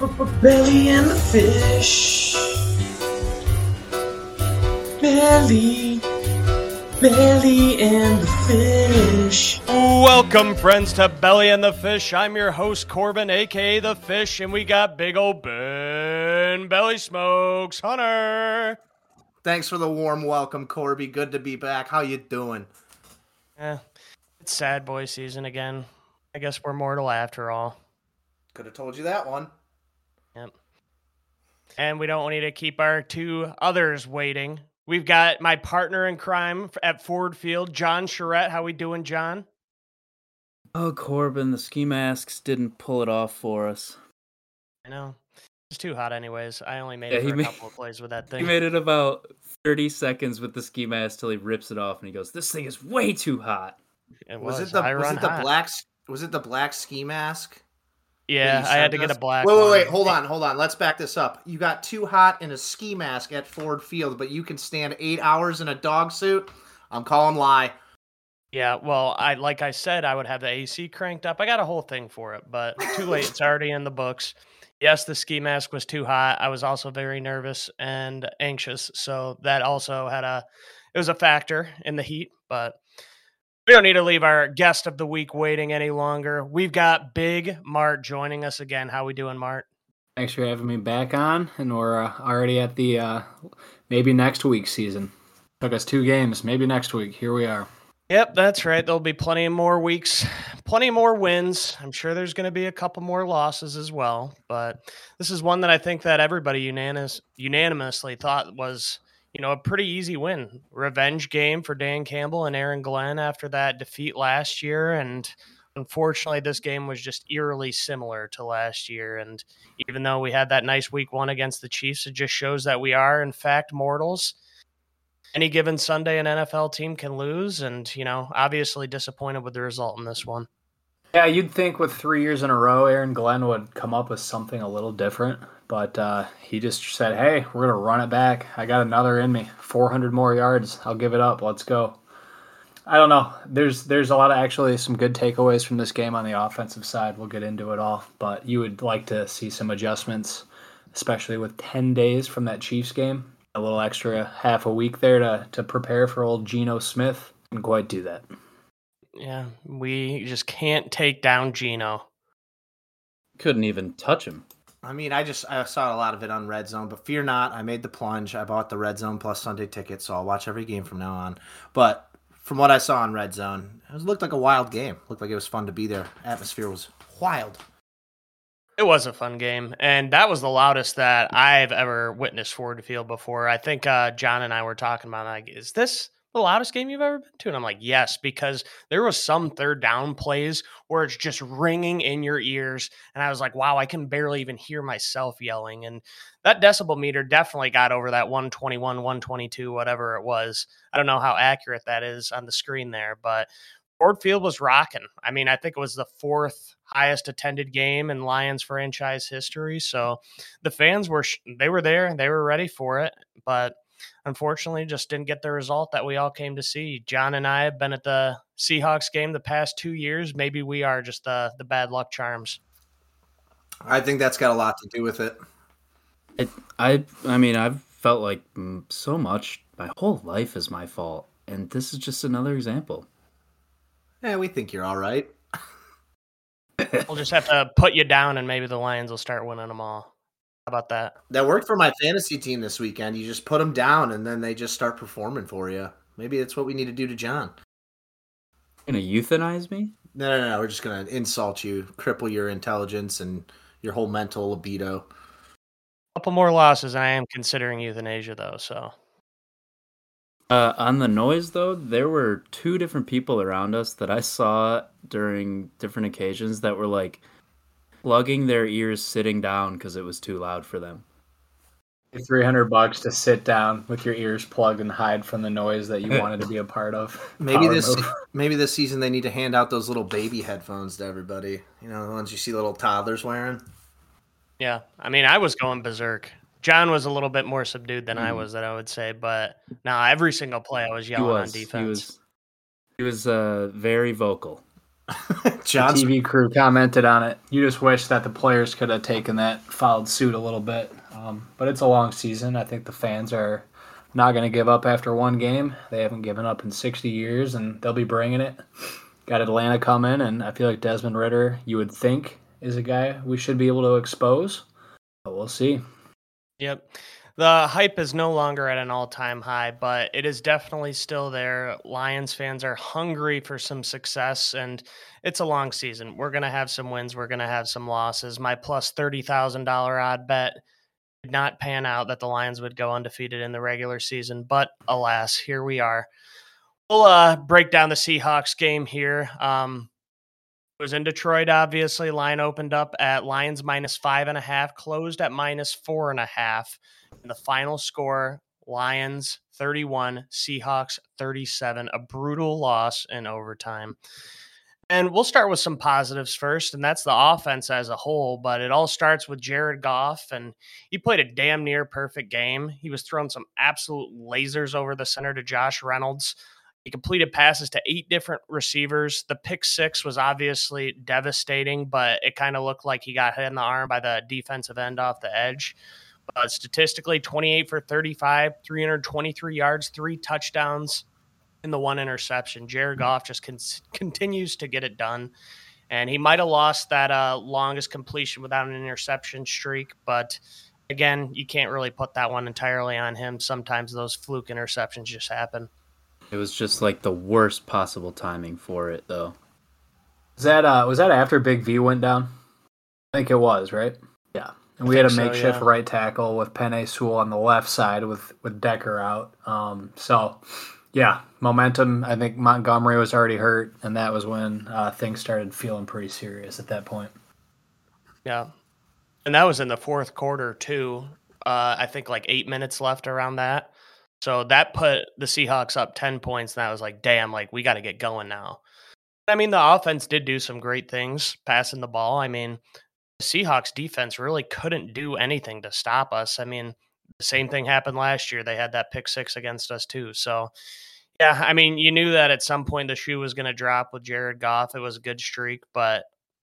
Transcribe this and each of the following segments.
Belly and the fish. Belly. Belly and the fish. Welcome, friends, to Belly and the Fish. I'm your host, Corbin, aka The Fish, and we got big old Ben Belly Smokes Hunter. Thanks for the warm welcome, Corby. Good to be back. How you doing? Eh, it's sad boy season again. I guess we're mortal after all. Could have told you that one. Yep. And we don't need to keep our two others waiting. We've got my partner in crime at Ford Field, John Charette. How we doing, John? Oh, Corbin, the ski masks didn't pull it off for us. I know. It's too hot anyways. I only made Yeah, it he for a made- couple of plays with that He made it about 30 seconds with the ski mask till he rips it off and he goes, This thing is way too hot. It Was, was. it the I was run it the hot. black was it the black ski mask? Yeah, I had sent to get a black Wait, wait, wait. Hold on, hold on. Let's back this up. You got too hot in a ski mask at Ford Field, but you can stand eight hours in a dog suit. I'm calling lie. Yeah, well, I like I said, I would have the AC cranked up. I got a whole thing for it, but too late. it's already in the books. Yes, the ski mask was too hot. I was also very nervous and anxious, so that also had a it was a factor in the heat. But we don't need to leave our guest of the week waiting any longer. We've got Big Mart joining us again. How we doing, Mart? Thanks for having me back on, and we're uh, already at the uh, maybe next week's season. Took us two games, maybe next week. Here we are. Yep, that's right. There'll be plenty more weeks, plenty more wins. I'm sure there's going to be a couple more losses as well, but this is one that I think that everybody unanimous, unanimously thought was, you know, a pretty easy win. Revenge game for Dan Campbell and Aaron Glenn after that defeat last year and unfortunately this game was just eerily similar to last year and even though we had that nice week 1 against the Chiefs, it just shows that we are in fact mortals any given Sunday an NFL team can lose, and you know, obviously disappointed with the result in this one. Yeah, you'd think with three years in a row, Aaron Glenn would come up with something a little different, but uh, he just said, "Hey, we're gonna run it back. I got another in me. 400 more yards. I'll give it up. Let's go." I don't know. There's there's a lot of actually some good takeaways from this game on the offensive side. We'll get into it all, but you would like to see some adjustments, especially with 10 days from that Chiefs game. A little extra half a week there to to prepare for old Geno Smith. Didn't quite do that. Yeah, we just can't take down Geno. Couldn't even touch him. I mean, I just I saw a lot of it on Red Zone, but fear not, I made the plunge. I bought the Red Zone Plus Sunday ticket, so I'll watch every game from now on. But from what I saw on Red Zone, it was, looked like a wild game. Looked like it was fun to be there. Atmosphere was wild. It was a fun game, and that was the loudest that I've ever witnessed Ford Field before. I think uh, John and I were talking about like, is this the loudest game you've ever been to? And I'm like, yes, because there was some third down plays where it's just ringing in your ears, and I was like, wow, I can barely even hear myself yelling. And that decibel meter definitely got over that 121, 122, whatever it was. I don't know how accurate that is on the screen there, but Ford Field was rocking. I mean, I think it was the fourth highest attended game in Lions franchise history. So the fans were they were there, they were ready for it, but unfortunately just didn't get the result that we all came to see. John and I have been at the Seahawks game the past 2 years. Maybe we are just the the bad luck charms. I think that's got a lot to do with it. It, I I mean I've felt like so much. My whole life is my fault, and this is just another example. Yeah, we think you're all right. We'll just have to put you down and maybe the Lions will start winning them all. How about that? That worked for my fantasy team this weekend. You just put them down, and then they just start performing for you. Maybe that's what we need to do to John. Gonna euthanize me? No, no, no. We're just gonna insult you, cripple your intelligence and your whole mental libido. A couple more losses and I am considering euthanasia though, so Uh, on the noise though, there were two different people around us that I saw during different occasions that were like plugging their ears sitting down because it was too loud for them. Three hundred bucks to sit down with your ears plugged and hide from the noise that you wanted to be a part of. Maybe Power this move. maybe this season they need to hand out those little baby headphones to everybody. You know, the ones you see little toddlers wearing. yeah. I mean I was going berserk. John was a little bit more subdued than I Mhm. was, that I would say, but now every single play I was He yelling was. on He defense. was. He was uh, very vocal. John's TV crew commented on it. You just wish that the players could have taken that, followed suit a little bit. Um, but it's a long season. I think the fans are not going to give up after one game. They haven't given up in 60 years, and they'll be bringing it. Got Atlanta coming, and I feel like Desmond Ridder, you would think, is a guy we should be able to expose. But we'll see. Yep. The hype is no longer at an all time high, but it is definitely still there. Lions fans are hungry for some success, and it's a long season. We're going to have some wins, we're going to have some losses. My plus $30,000 odd bet did not pan out that the Lions would go undefeated in the regular season, but alas, here we are. We'll uh, break down the Seahawks game here. Um, was in Detroit, obviously. Line opened up at Lions minus five and a half, closed at minus four and a half. And the final score Lions 31, Seahawks 37, a brutal loss in overtime. And we'll start with some positives first, and that's the offense as a whole. But it all starts with Jared Goff, and he played a damn near perfect game. He was throwing some absolute lasers over the center to Josh Reynolds. He completed passes to eight different receivers. The pick six was obviously devastating, but it kind of looked like he got hit in the arm by the defensive end off the edge. But statistically, 28 for 35, 323 yards, three touchdowns, and the one interception. Jared mm-hmm. Goff just con- continues to get it done. And he might have lost that uh, longest completion without an interception streak, but again, you can't really put that one entirely on him. Sometimes those fluke interceptions just happen. It was just like the worst possible timing for it, though. Was that uh, was that after Big V went down? I think it was, right? Yeah. And we had a makeshift so, yeah. right tackle with Penei Sewell on the left side with with Decker out. Um, so yeah, momentum. I think Montgomery was already hurt, and that was when uh, things started feeling pretty serious at that point. Yeah, and that was in the fourth quarter too. Uh, I think like eight minutes left around that. So that put the Seahawks up ten points, and I was like, "Damn! Like we got to get going now." I mean, the offense did do some great things passing the ball. I mean, the Seahawks defense really couldn't do anything to stop us. I mean, the same thing happened last year. They had that pick six against us too. So, yeah, I mean, you knew that at some point the shoe was going to drop with Jared Goff. It was a good streak, but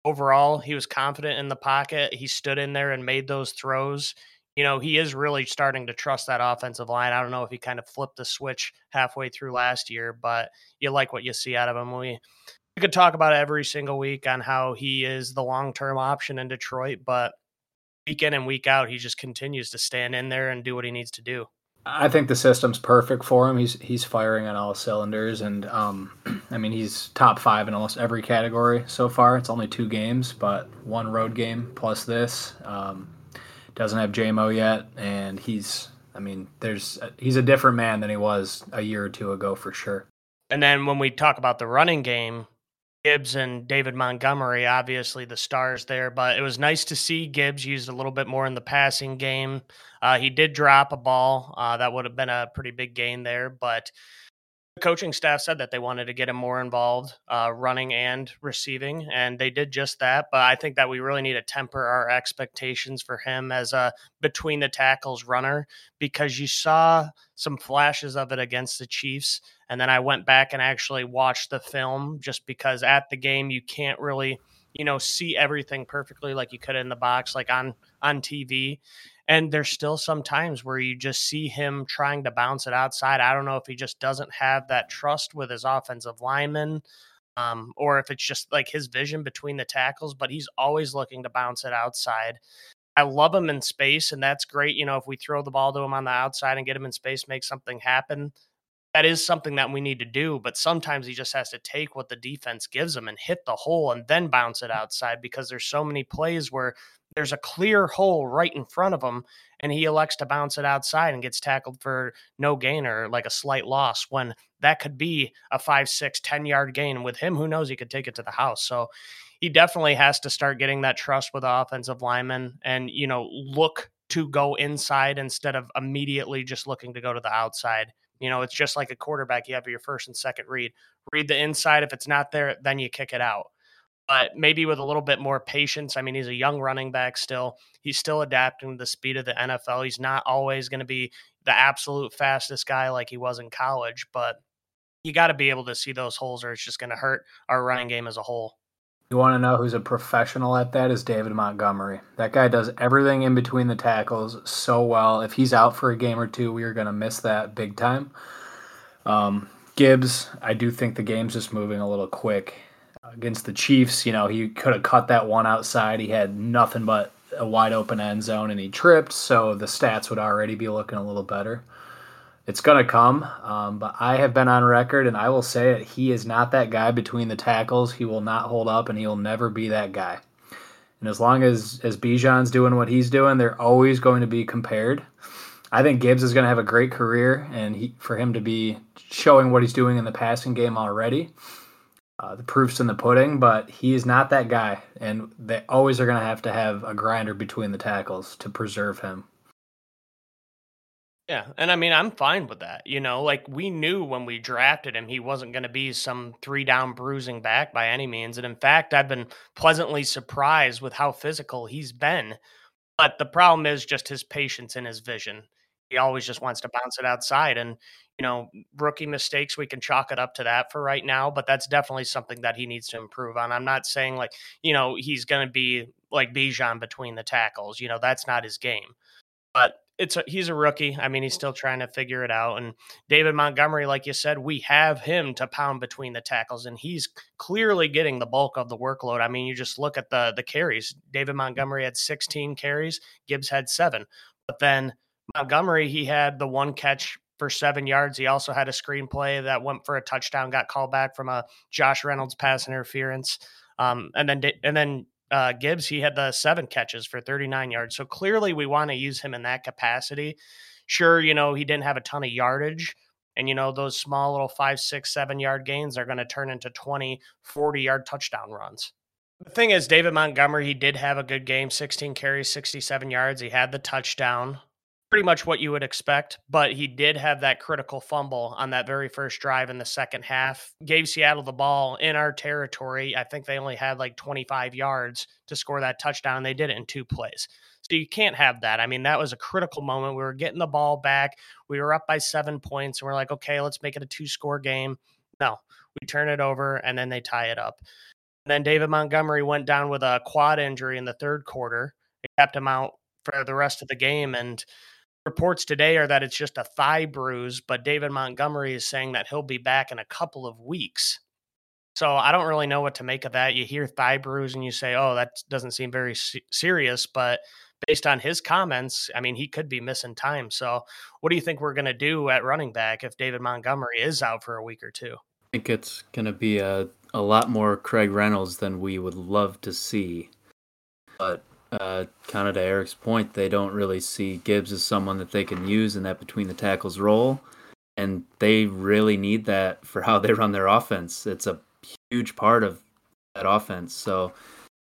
overall, he was confident in the pocket. He stood in there and made those throws. You know, he is really starting to trust that offensive line. I don't know if he kind of flipped the switch halfway through last year, but you like what you see out of him. We we could talk about every single week on how he is the long term option in Detroit, but week in and week out, he just continues to stand in there and do what he needs to do. I think the system's perfect for him. He's he's firing on all cylinders, and um, I mean he's top five in almost every category so far. It's only two games, but one road game plus this. Um, doesn't have JaMo yet, and he's I mean there's he's a different man than he was a year or two ago for sure. And then when we talk about the running game, Gibbs and David Montgomery, obviously the stars there, but it was nice to see Gibbs used a little bit more in the passing game. Uh, he did drop a ball. Uh, that would have been a pretty big gain there, but coaching staff said that they wanted to get him more involved, uh, running and receiving, and they did just that. But I think that we really need to temper our expectations for him as a between the tackles runner because you saw some flashes of it against the Chiefs. And then I went back and actually watched the film just because at the game you can't really, you know, see everything perfectly like you could in the box, like on on TV. And there's still some times where you just see him trying to bounce it outside. I don't know if he just doesn't have that trust with his offensive lineman. Um, or if it's just like his vision between the tackles, but he's always looking to bounce it outside. I love him in space, and that's great. You know, if we throw the ball to him on the outside and get him in space, make something happen, that is something that we need to do. But sometimes he just has to take what the defense gives him and hit the hole and then bounce it outside because there's so many plays where there's a clear hole right in front of him and he elects to bounce it outside and gets tackled for no gain or like a slight loss when that could be a five six ten yard gain with him. Who knows? He could take it to the house. So he definitely has to start getting that trust with offensive lineman and you know look to go inside instead of immediately just looking to go to the outside. You know it's just like a quarterback. You have your first and second read. Read the inside. If it's not there then you kick it out but maybe with a little bit more patience. I mean, he's a young running back still. He's still adapting to the speed of the NFL. He's not always going to be the absolute fastest guy like he was in college, but you got to be able to see those holes, or it's just going to hurt our running game as a whole. You want to know who's a professional at that? Is David Montgomery. That guy does everything in between the tackles so well. If he's out for a game or two, we are going to miss that big time. Um, Gibbs, I do think the game's just moving a little quick. Against the Chiefs, you know, he could have cut that one outside. He had nothing but a wide open end zone and he tripped, so the stats would already be looking a little better it's going to come. Um, but I have been on record, and I will say it: he is not that guy between the tackles. He will not hold up, and he will never be that guy. And as long as as Bijan's doing what he's doing, they're always going to be compared. I think Gibbs is going to have a great career, and he, for him to be showing what he's doing in the passing game already, uh, the proof's in the pudding. But he is not that guy, and they always are going to have to have a grinder between the tackles to preserve him. Yeah, and I mean, I'm fine with that. You know, like we knew when we drafted him, he wasn't going to be some three down bruising back by any means. And in fact, I've been pleasantly surprised with how physical he's been. But the problem is just his patience and his vision. He always just wants to bounce it outside. And, you know, rookie mistakes, we can chalk it up to that for right now. But that's definitely something that he needs to improve on. I'm not saying like, you know, he's going to be like Bijan between the tackles. You know, that's not his game. But it's a, he's a rookie. I mean, he's still trying to figure it out. And David Montgomery, like you said, we have him to pound between the tackles, and he's clearly getting the bulk of the workload. I mean, you just look at the the carries. David Montgomery had 16 carries, Gibbs had seven, but then Montgomery he had the one catch for seven yards. He also had a screenplay that went for a touchdown, got called back from a Josh Reynolds pass interference. Um, and then and then uh, Gibbs, he had the seven catches for 39 yards. So clearly, we want to use him in that capacity. Sure, you know, he didn't have a ton of yardage. And, you know, those small little five, six, seven yard gains are going to turn into 20, 40 yard touchdown runs. The thing is, David Montgomery, he did have a good game 16 carries, 67 yards. He had the touchdown pretty much what you would expect, but he did have that critical fumble on that very first drive in the second half. Gave Seattle the ball in our territory. I think they only had like 25 yards to score that touchdown. They did it in two plays. So you can't have that. I mean, that was a critical moment. We were getting the ball back. We were up by seven points, and we're like, okay, let's make it a two score game. No, we turn it over, and then they tie it up. And then David Montgomery went down with a quad injury in the third quarter. It kept him out for the rest of the game. And reports today are that it's just a thigh bruise, but David Montgomery is saying that he'll be back in a couple of weeks. So I don't really know what to make of that. You hear thigh bruise and you say, "Oh, that doesn't seem very serious," but based on his comments, I mean, he could be missing time. So, what do you think we're going to do at running back if David Montgomery is out for a week or two? I think it's going to be a a lot more Craig Reynolds than we would love to see. But uh, kind of to Eric's point, they don't really see Gibbs as someone that they can use in that between the tackles role, and they really need that for how they run their offense. It's a huge part of that offense, so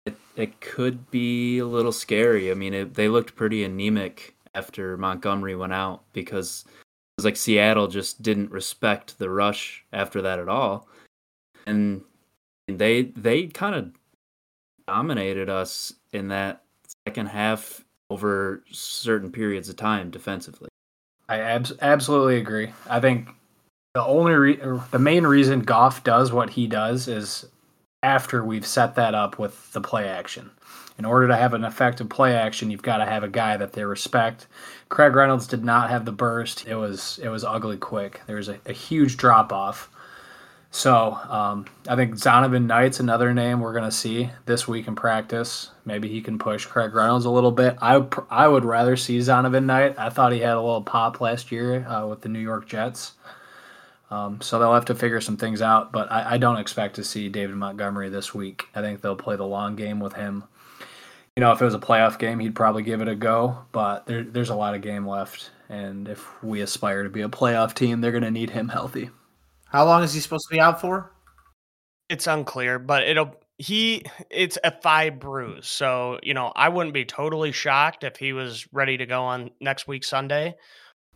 it it could be a little scary. I mean, it, they looked pretty anemic after Montgomery went out because it was like Seattle just didn't respect the rush after that at all, and they they kind of dominated us in that second half over certain periods of time defensively. I abs- absolutely agree. I think the only re- er, the main reason Goff does what he does is after we've set that up with the play action. In order to have an effective play action, you've got to have a guy that they respect. Craig Reynolds did not have the burst. It was it was ugly quick. There was a, a huge drop off. So um, I think Zonovan Knight's another name we're going to see this week in practice. Maybe he can push Craig Reynolds a little bit. I, I would rather see Zonovan Knight. I thought he had a little pop last year uh, with the New York Jets. Um, so they'll have to figure some things out, but I, I, don't expect to see David Montgomery this week. I think they'll play the long game with him. You know, if it was a playoff game, he'd probably give it a go, but there, there's a lot of game left. And if we aspire to be a playoff team, they're going to need him healthy. How long is he supposed to be out for? It's unclear, but it'll he it's a thigh bruise. So, you know, I wouldn't be totally shocked if he was ready to go on next week Sunday.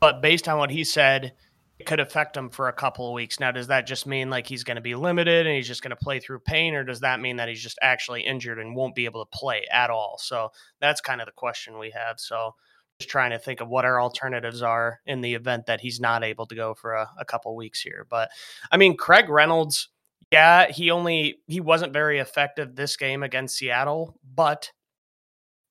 But based on what he said, it could affect him for a couple of weeks. Now, does that just mean like he's going to be limited and he's just going to play through pain, or does that mean that he's just actually injured and won't be able to play at all? So that's kind of the question we have. So just trying to think of what our alternatives are in the event that he's not able to go for a, a couple weeks here. But I mean, Craig Reynolds, yeah, he only he wasn't very effective this game against Seattle, but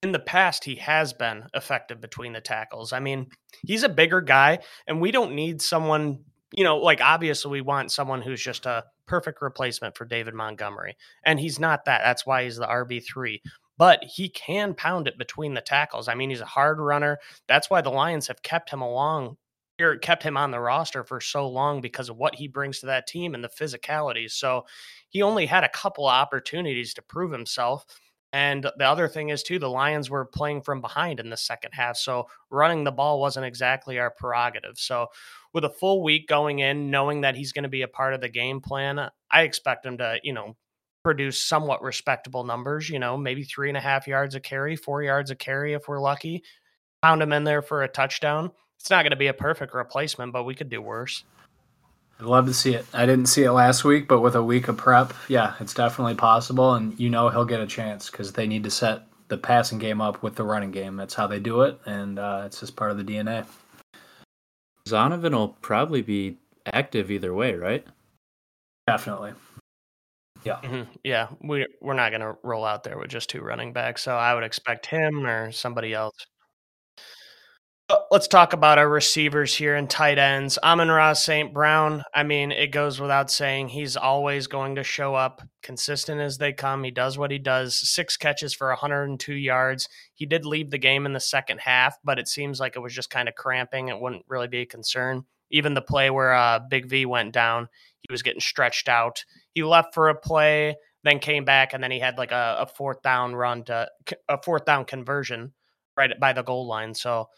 in the past he has been effective between the tackles. I mean, he's a bigger guy and we don't need someone, you know, like obviously we want someone who's just a perfect replacement for David Montgomery. And he's not that. That's why he's the RB3 but he can pound it between the tackles. I mean, he's a hard runner. That's why the Lions have kept him along or kept him on the roster for so long because of what he brings to that team and the physicality. So he only had a couple opportunities to prove himself. And the other thing is, too, the Lions were playing from behind in the second half. So running the ball wasn't exactly our prerogative. So, with a full week going in, knowing that he's going to be a part of the game plan, I expect him to, you know, produce somewhat respectable numbers, you know, maybe three and a half yards a carry, four yards a carry if we're lucky. Pound him in there for a touchdown. It's not going to be a perfect replacement, but we could do worse. I'd love to see it. I didn't see it last week, but with a week of prep, yeah, it's definitely possible. And you know he'll get a chance because they need to set the passing game up with the running game. That's how they do it, and uh, it's just part of the DNA. Zonovan will probably be active either way, right? Definitely. Yeah. Mm-hmm. Yeah. We, we're not going to roll out there with just two running backs. So I would expect him or somebody else. But let's talk about our receivers here and tight ends. Amon-Ra St. Brown. I mean, it goes without saying he's always going to show up consistent as they come. He does what he does. Six catches for 102 yards. He did leave the game in the second half, but it seems like it was just kind of cramping. It wouldn't really be a concern. Even the play where uh, Big V went down, he was getting stretched out. He left for a play, then came back, and then he had like a, a fourth down run to a fourth down conversion right by the goal line. So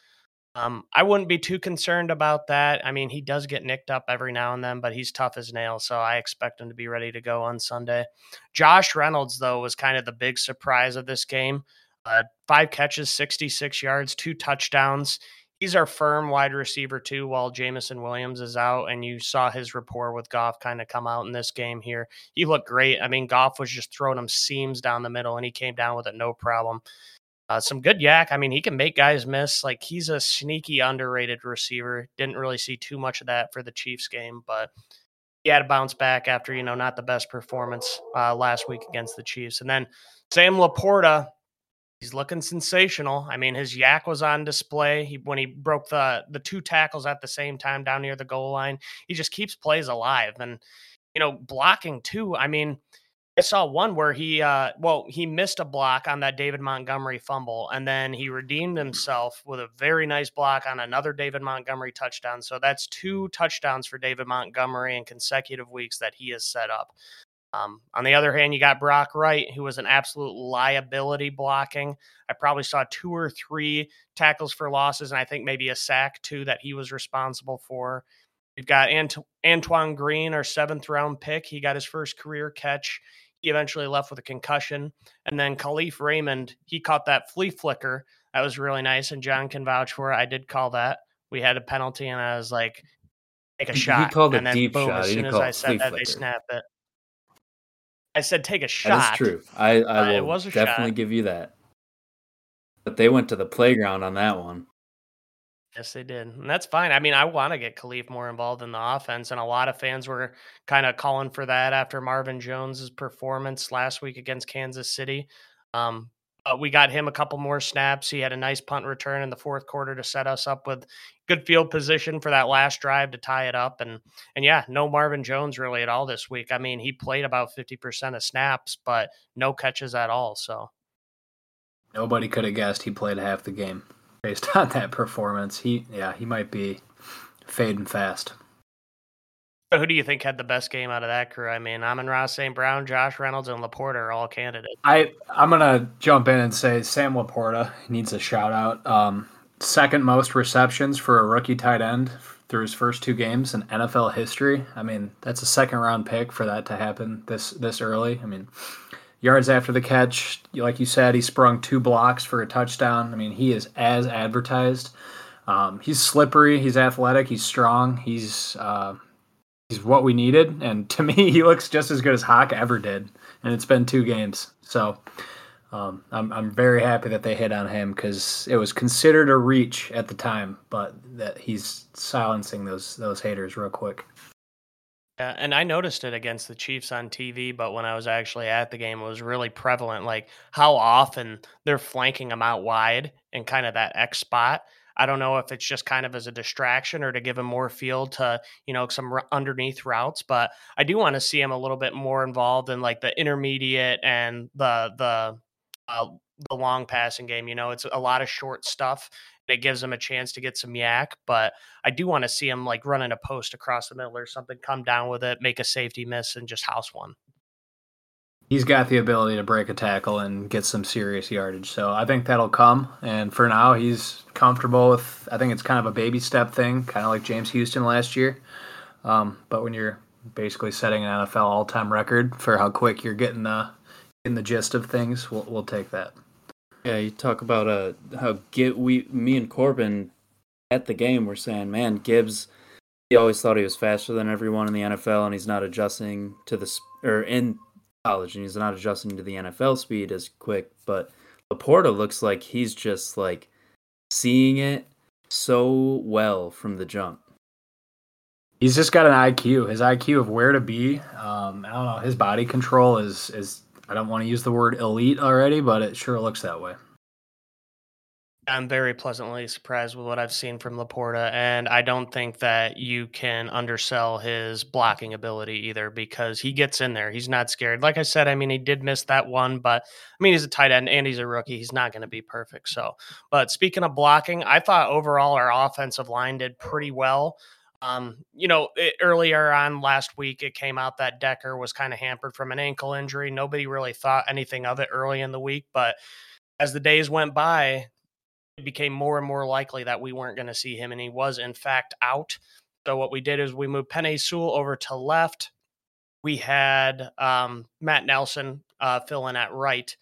um, I wouldn't be too concerned about that. I mean, he does get nicked up every now and then, but he's tough as nails, so I expect him to be ready to go on Sunday. Josh Reynolds, though, was kind of the big surprise of this game. Uh, five catches, 66 yards, two touchdowns he's our firm wide receiver too while Jameson Williams is out. And you saw his rapport with Goff kind of come out in this game here. He looked great. I mean, Goff was just throwing him seams down the middle and he came down with it no problem. Uh, some good YAC. I mean, he can make guys miss. Like he's a sneaky underrated receiver. Didn't really see too much of that for the Chiefs game, but he had to bounce back after you know not the best performance uh, last week against the Chiefs. And then Sam LaPorta, He's looking sensational. I mean, his YAC was on display he, when he broke the the two tackles at the same time down near the goal line. He just keeps plays alive, and you know, blocking too. I mean, I saw one where he, uh, well, he missed a block on that David Montgomery fumble, and then he redeemed himself with a very nice block on another David Montgomery touchdown. So that's two touchdowns for David Montgomery in consecutive weeks that he has set up. Um, on the other hand, you got Brock Wright, who was an absolute liability blocking. I probably saw two or three tackles for losses, and I think maybe a sack too that he was responsible for. We've got Ant- Antoine Green, our seventh round pick. He got his first career catch. He eventually left with a concussion. And then Kalif Raymond, he caught that flea flicker. That was really nice. And John can vouch for it. I did call that. We had a penalty, and I was like, take a shot. He called and a deep boom, shot. As He soon as I said that, they flicker. snapped it. I said take a shot. That is true. I, I Uh, will was definitely shot. give you that. But they went to the playground on that one. Yes, they did. And that's fine. I mean, I want to get Kalif more involved in the offense. And a lot of fans were kind of calling for that after Marvin Jones's performance last week against Kansas City. Um, Uh, we got him a couple more snaps. He had a nice punt return in the fourth quarter to set us up with good field position for that last drive to tie it up. And and yeah, no Marvin Jones really at all this week. I mean, he played about 50% of snaps, but no catches at all. So Nobody could have guessed he played half the game based on that performance. He, yeah, he might be fading fast. So who do you think had the best game out of that crew? I mean, Amon-Ra St. Brown, Josh Reynolds, and Laporta are all candidates. I I'm gonna jump in and say Sam Laporta needs a shout out. Um, second most receptions for a rookie tight end through his first two games in NFL history. I mean, that's a second round pick for that to happen this this early. I mean, yards after the catch, like you said, he sprung two blocks for a touchdown. I mean, he is as advertised. Um, he's slippery. He's athletic. He's strong. He's uh, he's what we needed. And to me, he looks just as good as Hock ever did. And it's been two games. So Um, I'm I'm very happy that they hit on him because it was considered a reach at the time, but that he's silencing those those haters real quick. Yeah, and I noticed it against the Chiefs on TV, but when I was actually at the game, it was really prevalent. Like how often they're flanking him out wide and kind of that X spot. I don't know if it's just kind of as a distraction or to give him more field to, you know, some r- underneath routes, but I do want to see him a little bit more involved in like the intermediate and the the uh, the long passing game. You know, it's a lot of short stuff. It gives him a chance to get some YAC, but I do want to see him like running a post across the middle or something, come down with it, make a safety miss, and just house one. He's got the ability to break a tackle and get some serious yardage, so I think that'll come. And for now, he's comfortable with. I think it's kind of a baby step thing, kind of like James Houston last year. Um, but when you're basically setting an NFL all-time record for how quick you're getting the in the gist of things, we'll we'll take that. Yeah, you talk about uh how get we me and Corbin at the game were saying, man, Gibbs. He always thought he was faster than everyone in the NFL, and he's not adjusting to the or in college, and he's not adjusting to the NFL speed as quick. But Laporta looks like he's just like seeing it so well from the jump. He's just got an IQ. His IQ of where to be. Um, I don't know. His body control is is. I don't want to use the word elite already, but it sure looks that way. I'm very pleasantly surprised with what I've seen from Laporta, and I don't think that you can undersell his blocking ability either because he gets in there. He's not scared. Like I said, I mean, he did miss that one, but I mean, he's a tight end and he's a rookie. He's not going to be perfect. So, but speaking of blocking, I thought overall our offensive line did pretty well. Um, you know, it, earlier on last week, it came out that Decker was kind of hampered from an ankle injury. Nobody really thought anything of it early in the week, but as the days went by, it became more and more likely that we weren't going to see him, and he was in fact out. So what we did is we moved Penei Sewell over to left. We had um, Matt Nelson uh, fill in at right.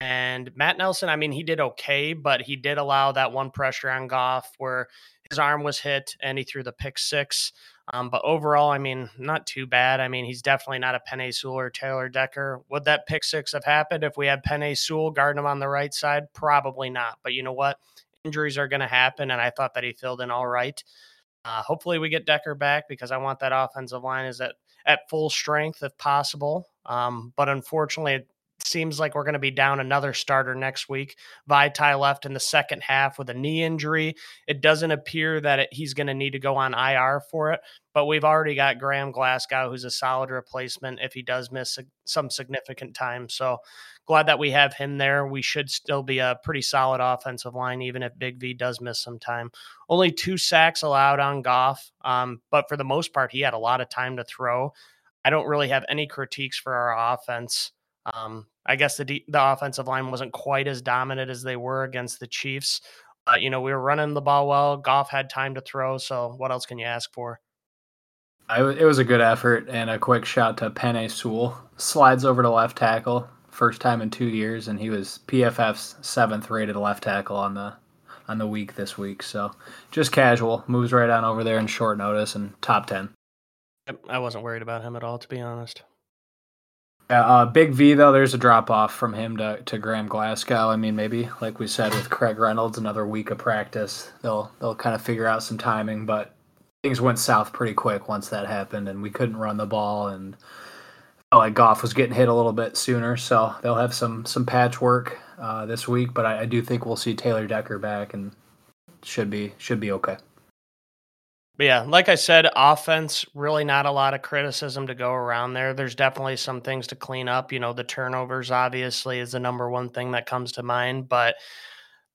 And Matt Nelson, I mean, he did okay, but he did allow that one pressure on Goff where his arm was hit and he threw the pick six. Um, but overall, I mean, not too bad. I mean, he's definitely not a Penei Sewell or Taylor Decker. Would that pick six have happened if we had Penei Sewell guarding him on the right side? Probably not. But you know what? Injuries are going to happen, and I thought that he filled in all right. Uh, hopefully, we get Decker back because I want that offensive line is at at full strength if possible. Um, but unfortunately, seems like we're going to be down another starter next week. Vaitai left in the second half with a knee injury. It doesn't appear that it, he's going to need to go on IR for it, but we've already got Graham Glasgow, who's a solid replacement if he does miss some significant time. So glad that we have him there. We should still be a pretty solid offensive line, even if Big V does miss some time. Only two sacks allowed on Goff, um, but for the most part, he had a lot of time to throw. I don't really have any critiques for our offense. Um, I guess the de- the offensive line wasn't quite as dominant as they were against the Chiefs. Uh, you know, we were running the ball well. Goff had time to throw. So what else can you ask for? I, it was a good effort and a quick shot to Penei Sewell. Slides over to left tackle, first time in two years, and he was PFF's seventh rated left tackle on the on the week this week. So just casual, moves right on over there in short notice and top ten. I wasn't worried about him at all, to be honest. Yeah, uh, Big V though, there's a drop off from him to, to Graham Glasgow. I mean, maybe like we said with Craig Reynolds, another week of practice, they'll they'll kind of figure out some timing. But things went south pretty quick once that happened, and we couldn't run the ball, and felt like Goff was getting hit a little bit sooner. So they'll have some some patchwork uh, this week, but I, I do think we'll see Taylor Decker back, and should be should be okay. But yeah, like I said, offense, really not a lot of criticism to go around there. There's definitely some things to clean up. You know, the turnovers obviously is the number one thing that comes to mind, but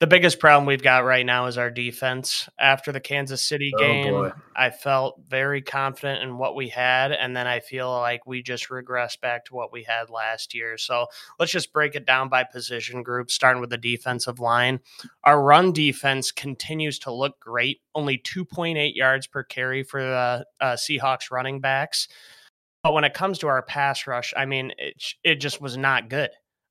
the biggest problem we've got right now is our defense. After the Kansas City Oh, game, boy. I felt very confident in what we had, and then I feel like we just regressed back to what we had last year. So let's just break it down by position group, starting with the defensive line. Our run defense continues to look great, only 2.8 yards per carry for the uh, Seahawks running backs. But when it comes to our pass rush, I mean, it, it just was not good.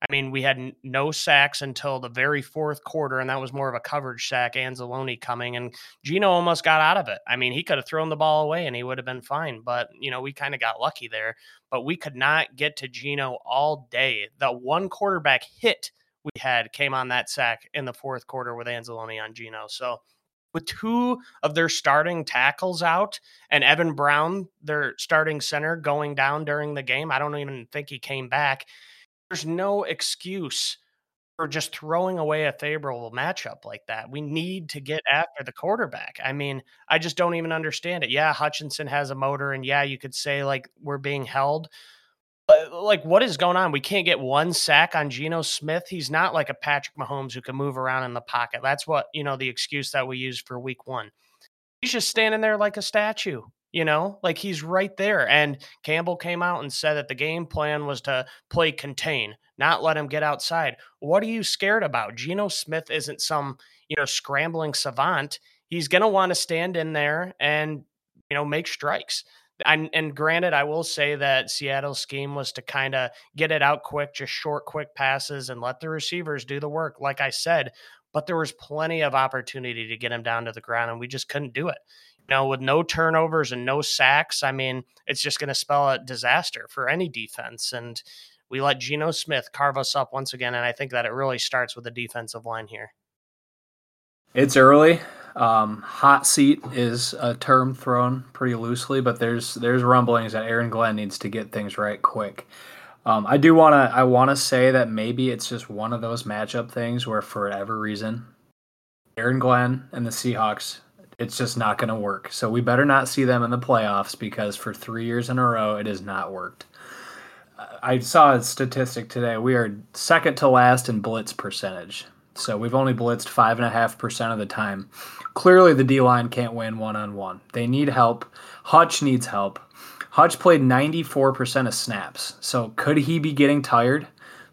I mean, we had no sacks until the very fourth quarter, and that was more of a coverage sack. Anzalone coming, and Geno almost got out of it. I mean, he could have thrown the ball away and he would have been fine, but you know, we kind of got lucky there. But we could not get to Geno all day. The one quarterback hit we had came on that sack in the fourth quarter with Anzalone on Geno. So with two of their starting tackles out and Evan Brown, their starting center, going down during the game, I don't even think he came back. There's no excuse for just throwing away a favorable matchup like that. We need to get after the quarterback. I mean, I just don't even understand it. Yeah, Hutchinson has a motor, and yeah, you could say like we're being held. But like, what is going on? We can't get one sack on Geno Smith. He's not like a Patrick Mahomes who can move around in the pocket. That's what you know the excuse that we use for Week One. He's just standing there like a statue. You know, like he's right there. And Campbell came out and said that the game plan was to play contain, not let him get outside. What are you scared about? Geno Smith isn't some, you know, scrambling savant. He's going to want to stand in there and, you know, make strikes. And, and granted, I will say that Seattle's scheme was to kind of get it out quick, just short, quick passes and let the receivers do the work. Like I said, but there was plenty of opportunity to get him down to the ground, and we just couldn't do it you know, with no turnovers and no sacks, I mean, it's just going to spell a disaster for any defense. And we let Geno Smith carve us up once again. And I think that it really starts with the defensive line here. It's early. Um, hot seat is a term thrown pretty loosely, but there's there's rumblings that Aaron Glenn needs to get things right quick. Um, I do want to I want to say that maybe it's just one of those matchup things where for whatever reason, Aaron Glenn and the Seahawks it's just not going to work. So we better not see them in the playoffs because for three years in a row, it has not worked. I saw a statistic today. We are second to last in blitz percentage. So we've only blitzed five and a half percent of the time. Clearly, the D line can't win one on one. They need help. Hutch needs help. Hutch played 94% of snaps. So could he be getting tired?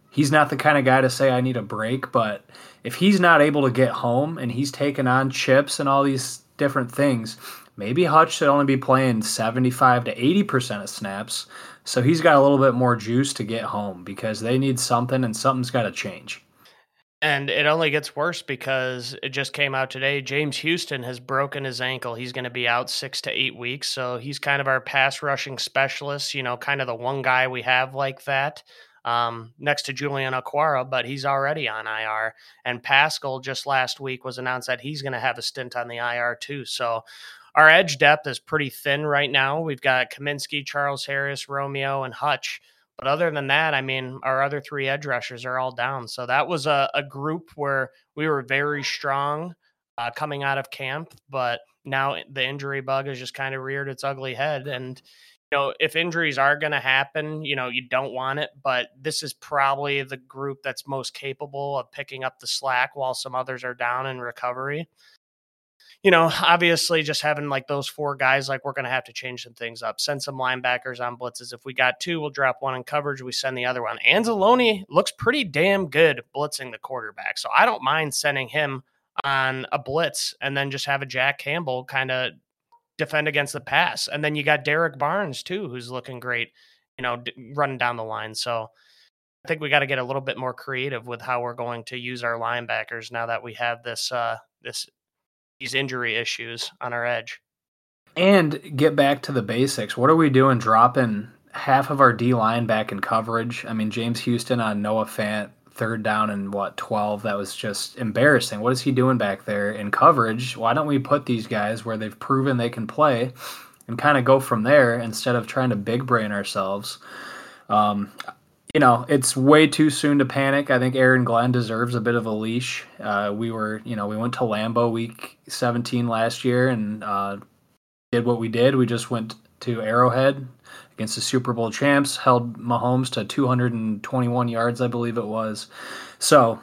He's not the kind of guy to say, I need a break, but if he's not able to get home and he's taking on chips and all these different things. Maybe Hutch should only be playing 75 to 80% of snaps. So he's got a little bit more juice to get home because they need something and something's got to change. And it only gets worse because it just came out today. James Houston has broken his ankle. He's going to be out six to eight weeks. So he's kind of our pass rushing specialist, you know, kind of the one guy we have like that um, next to Julian Okwara, but he's already on IR. And Paschal just last week was announced that he's going to have a stint on the IR too. So our edge depth is pretty thin right now. We've got Cominsky, Charles Harris, Romeo, and Hutch. But other than that, I mean, our other three edge rushers are all down. So that was a, a group where we were very strong uh, coming out of camp, but now the injury bug has just kind of reared its ugly head. And you know, if injuries are going to happen, you know, you don't want it, but this is probably the group that's most capable of picking up the slack while some others are down in recovery. You know, obviously, just having like those four guys, like we're going to have to change some things up. Send some linebackers on blitzes. If we got two, we'll drop one in coverage. We send the other one. Anzalone looks pretty damn good blitzing the quarterback. So I don't mind sending him on a blitz and then just have a Jack Campbell kind of defend against the pass. And then you got Derrick Barnes too, who's looking great, you know, d- running down the line. So I think we got to get a little bit more creative with how we're going to use our linebackers now that we have this uh this these injury issues on our edge. And get back to the basics. What are we doing dropping half of our D line back in coverage? I mean, James Houston on Noah Fant third down and what 12 that was just embarrassing. What is he doing back there in coverage? Why don't we put these guys where they've proven they can play and kind of go from there instead of trying to big brain ourselves? Um, you know it's way too soon to panic. I think aaron glenn deserves a bit of a leash. Uh, we were you know we went to lambeau week 17 last year and uh, did what we did. We just went to arrowhead against the Super Bowl champs, held Mahomes to 221 yards, I believe it was. So,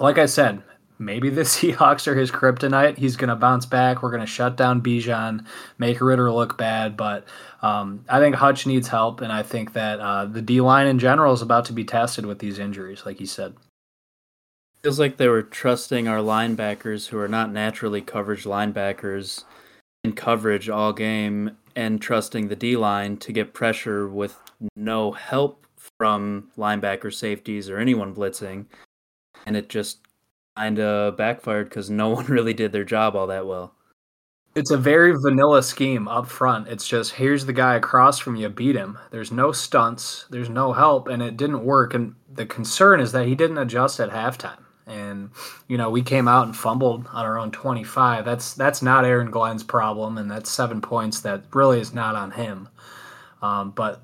like I said, maybe the Seahawks are his kryptonite. He's going to bounce back. We're going to shut down Bijan, make Ridder look bad. But um, I think Hutch needs help, and I think that uh, the D line in general is about to be tested with these injuries, like he said. Feels like they were trusting our linebackers, who are not naturally coverage linebackers, in coverage all game, and trusting the D line to get pressure with no help from linebacker safeties or anyone blitzing. And it just kind of backfired because no one really did their job all that well. It's a very vanilla scheme up front. It's just here's the guy across from you, beat him. There's no stunts, there's no help, and it didn't work. And the concern is that he didn't adjust at halftime. And you know, we came out and fumbled on our own 25. That's that's not Aaron Glenn's problem, and that's seven points that really is not on him. Um, but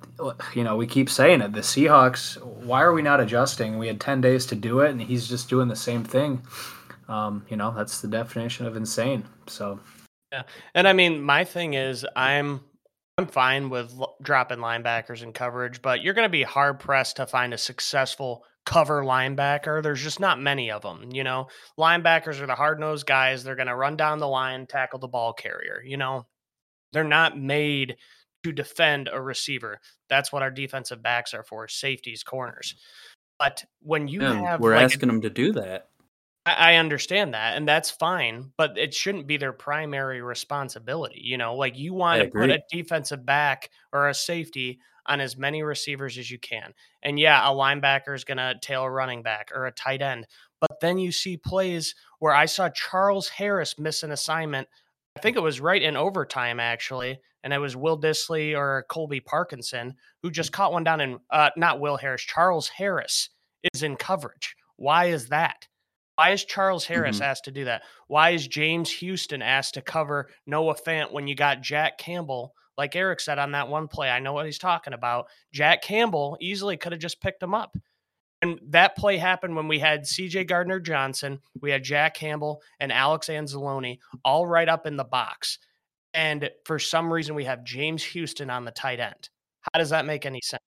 you know, we keep saying it. The Seahawks. Why are we not adjusting? We had 10 days to do it, and he's just doing the same thing. Um, you know, that's the definition of insane. So yeah, and I mean, my thing is, I'm I'm fine with dropping linebackers in coverage, but you're going to be hard pressed to find a successful cover linebacker. There's just not many of them. You know, linebackers are the hard nosed guys. They're going to run down the line, tackle the ball carrier. You know, they're not made to defend a receiver. That's what our defensive backs are for safeties, corners. But when you Yeah, have we're like, asking them to do that. I I understand that, and that's fine, but it shouldn't be their primary responsibility. You know, like you want to put a defensive back or a safety on as many receivers as you can. And yeah, a linebacker is going to tail a running back or a tight end. But then you see plays where I saw Charles Harris miss an assignment. I think it was right in overtime, actually. And it was Will Dissly or Colby Parkinson who just caught one down in, uh, not Will Harris, Charles Harris is in coverage. Why is that? Why is Charles Harris Mhm. asked to do that? Why is James Houston asked to cover Noah Fant when you got Jack Campbell? Like Eric said on that one play, I know what he's talking about. Jack Campbell easily could have just picked him up. And that play happened when we had CJ Gardner Johnson, we had Jack Campbell, and Alex Anzalone all right up in the box. And for some reason, we have James Houston on the tight end. How does that make any sense?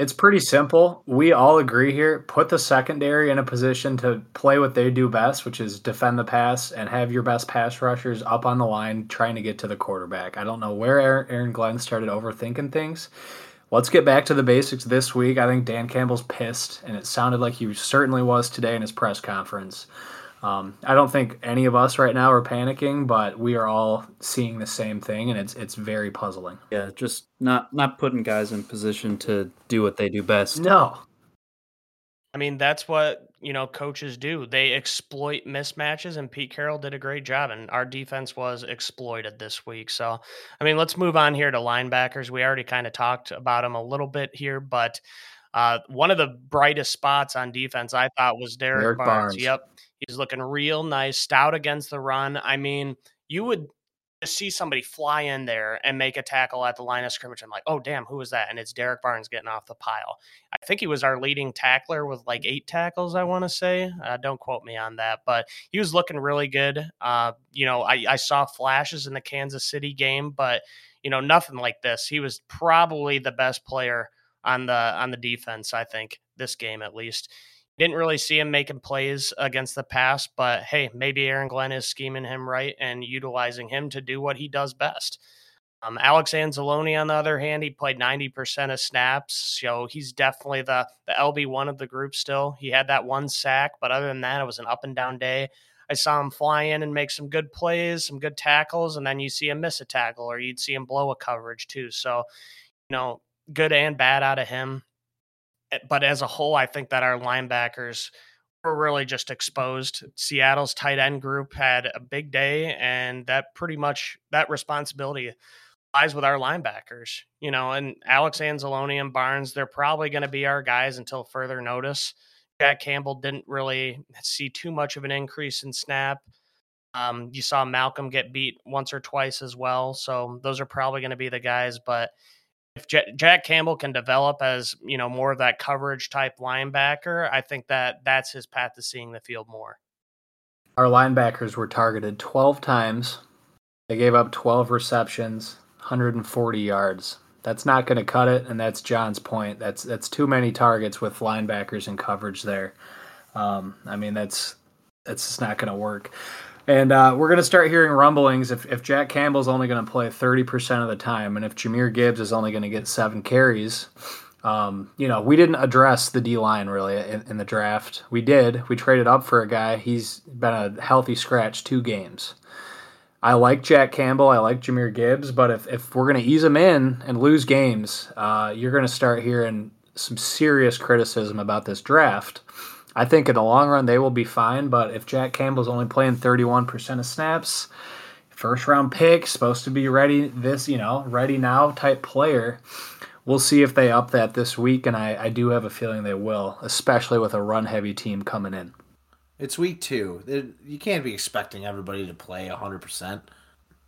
It's pretty simple. We all agree here. Put the secondary in a position to play what they do best, which is defend the pass and have your best pass rushers up on the line trying to get to the quarterback. I don't know where Aaron Glenn started overthinking things. Let's get back to the basics this week. I think Dan Campbell's pissed, and it sounded like he certainly was today in his press conference. Um, I don't think any of us right now are panicking, but we are all seeing the same thing, and it's it's very puzzling. Yeah, just not not putting guys in position to do what they do best. No, I mean, that's what, you know, coaches do. They exploit mismatches, and Pete Carroll did a great job, and our defense was exploited this week. So, I mean, let's move on here to linebackers. We already kind of talked about them a little bit here, but uh, one of the brightest spots on defense I thought was Derrick, Derrick Barnes. Barnes. Yep. He's looking real nice, stout against the run. I mean, you would see somebody fly in there and make a tackle at the line of scrimmage. I'm like, oh, damn, who was that? And it's Derrick Barnes getting off the pile. I think he was our leading tackler with like eight tackles, I want to say. Uh, don't quote me on that, but he was looking really good. Uh, you know, I, I saw flashes in the Kansas City game, but, you know, nothing like this. He was probably the best player on the on the defense, I think, this game at least. Didn't really see him making plays against the pass, but hey, maybe Aaron Glenn is scheming him right and utilizing him to do what he does best. Um, Alex Anzalone, on the other hand, he played 90% of snaps, so he's definitely the, the LB1 of the group still. He had that one sack, but other than that, it was an up and down day. I saw him fly in and make some good plays, some good tackles, and then you see him miss a tackle or you'd see him blow a coverage too. So, you know, good and bad out of him. Eh, But as a whole, I think that our linebackers were really just exposed. Seattle's tight end group had a big day, and that pretty much that responsibility lies with our linebackers. You know, and Alex Anzalone and Barnes, they're probably going to be our guys until further notice. Jack Campbell didn't really see too much of an increase in snap. Um, you saw Malcolm get beat once or twice as well, so those are probably going to be the guys. But if J- Jack Campbell can develop as you know more of that coverage type linebacker, I think that that's his path to seeing the field more. Our linebackers were targeted 12 times. They gave up 12 receptions, 140 yards. That's not going to cut it, and that's John's point. That's that's too many targets with linebackers in coverage there. Um, I mean, that's that's just not going to work. And uh, we're going to start hearing rumblings if, if Jack Campbell's only going to play 30% of the time, and if Jahmyr Gibbs is only going to get seven carries. Um, you know, we didn't address the D line really in, in the draft. We did. We traded up for a guy. He's been a healthy scratch two games. I like Jack Campbell. I like Jahmyr Gibbs. But if, if we're going to ease him in and lose games, uh, you're going to start hearing some serious criticism about this draft. I think in the long run they will be fine. But if Jack Campbell's only playing 31% of snaps, first round pick, supposed to be ready this, you know, ready now type player. We'll see if they up that this week, and I, I do have a feeling they will, especially with a run heavy team coming in. It's week two. It, you can't be expecting everybody to play 100%.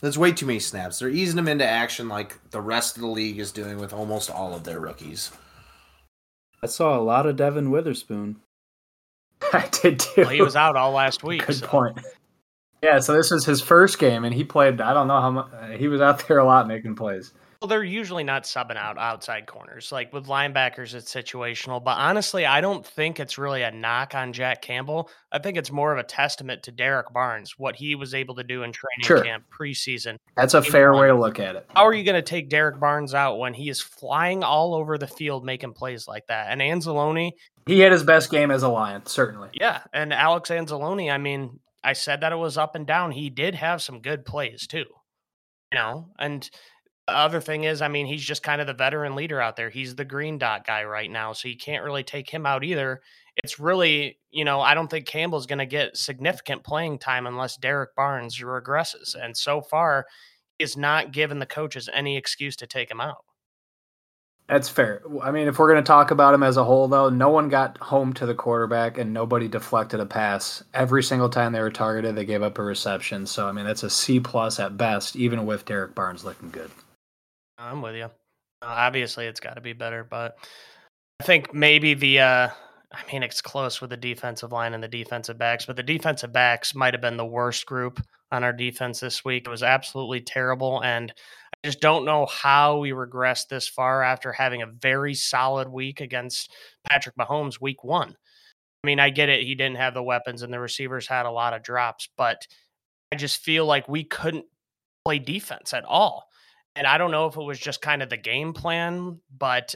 That's way too many snaps. They're easing them into action like the rest of the league is doing with almost all of their rookies. I saw a lot of Devon Witherspoon. I did too. Well, he was out all last week. Good so- point. Yeah, so this was his first game, and he played. I don't know how much. Uh, he was out there a lot making plays. Well, they're usually not subbing out outside corners. Like with linebackers, it's situational. But honestly, I don't think it's really a knock on Jack Campbell. I think it's more of a testament to Derrick Barnes, what he was able to do in training Sure. camp preseason. That's a Game fair one. way to look at it. How are you going to take Derrick Barnes out when he is flying all over the field making plays like that? And Anzalone, He had his best game as a Lion, certainly. yeah, and Alex Anzalone, I mean, I said that it was up and down. He did have some good plays too. You know, and the other thing is, I mean, he's just kind of the veteran leader out there. He's the green dot guy right now, so you can't really take him out either. It's really, you know, I don't think Campbell's going to get significant playing time unless Derrick Barnes regresses. And so far, has not given the coaches any excuse to take him out. That's fair. I mean, if we're going to talk about him as a whole, though, no one got home to the quarterback and nobody deflected a pass. Every single time they were targeted, they gave up a reception. So, I mean, that's a C plus at best, even with Derrick Barnes looking good. I'm with you. Obviously, it's got to be better, but I think maybe the. uh I mean, it's close with the defensive line and the defensive backs, but the defensive backs might have been the worst group on our defense this week. It was absolutely terrible, and I just don't know how we regressed this far after having a very solid week against Patrick Mahomes week one. I mean, I get it; he didn't have the weapons, and the receivers had a lot of drops, but I just feel like we couldn't play defense at all. And I don't know if it was just kind of the game plan, but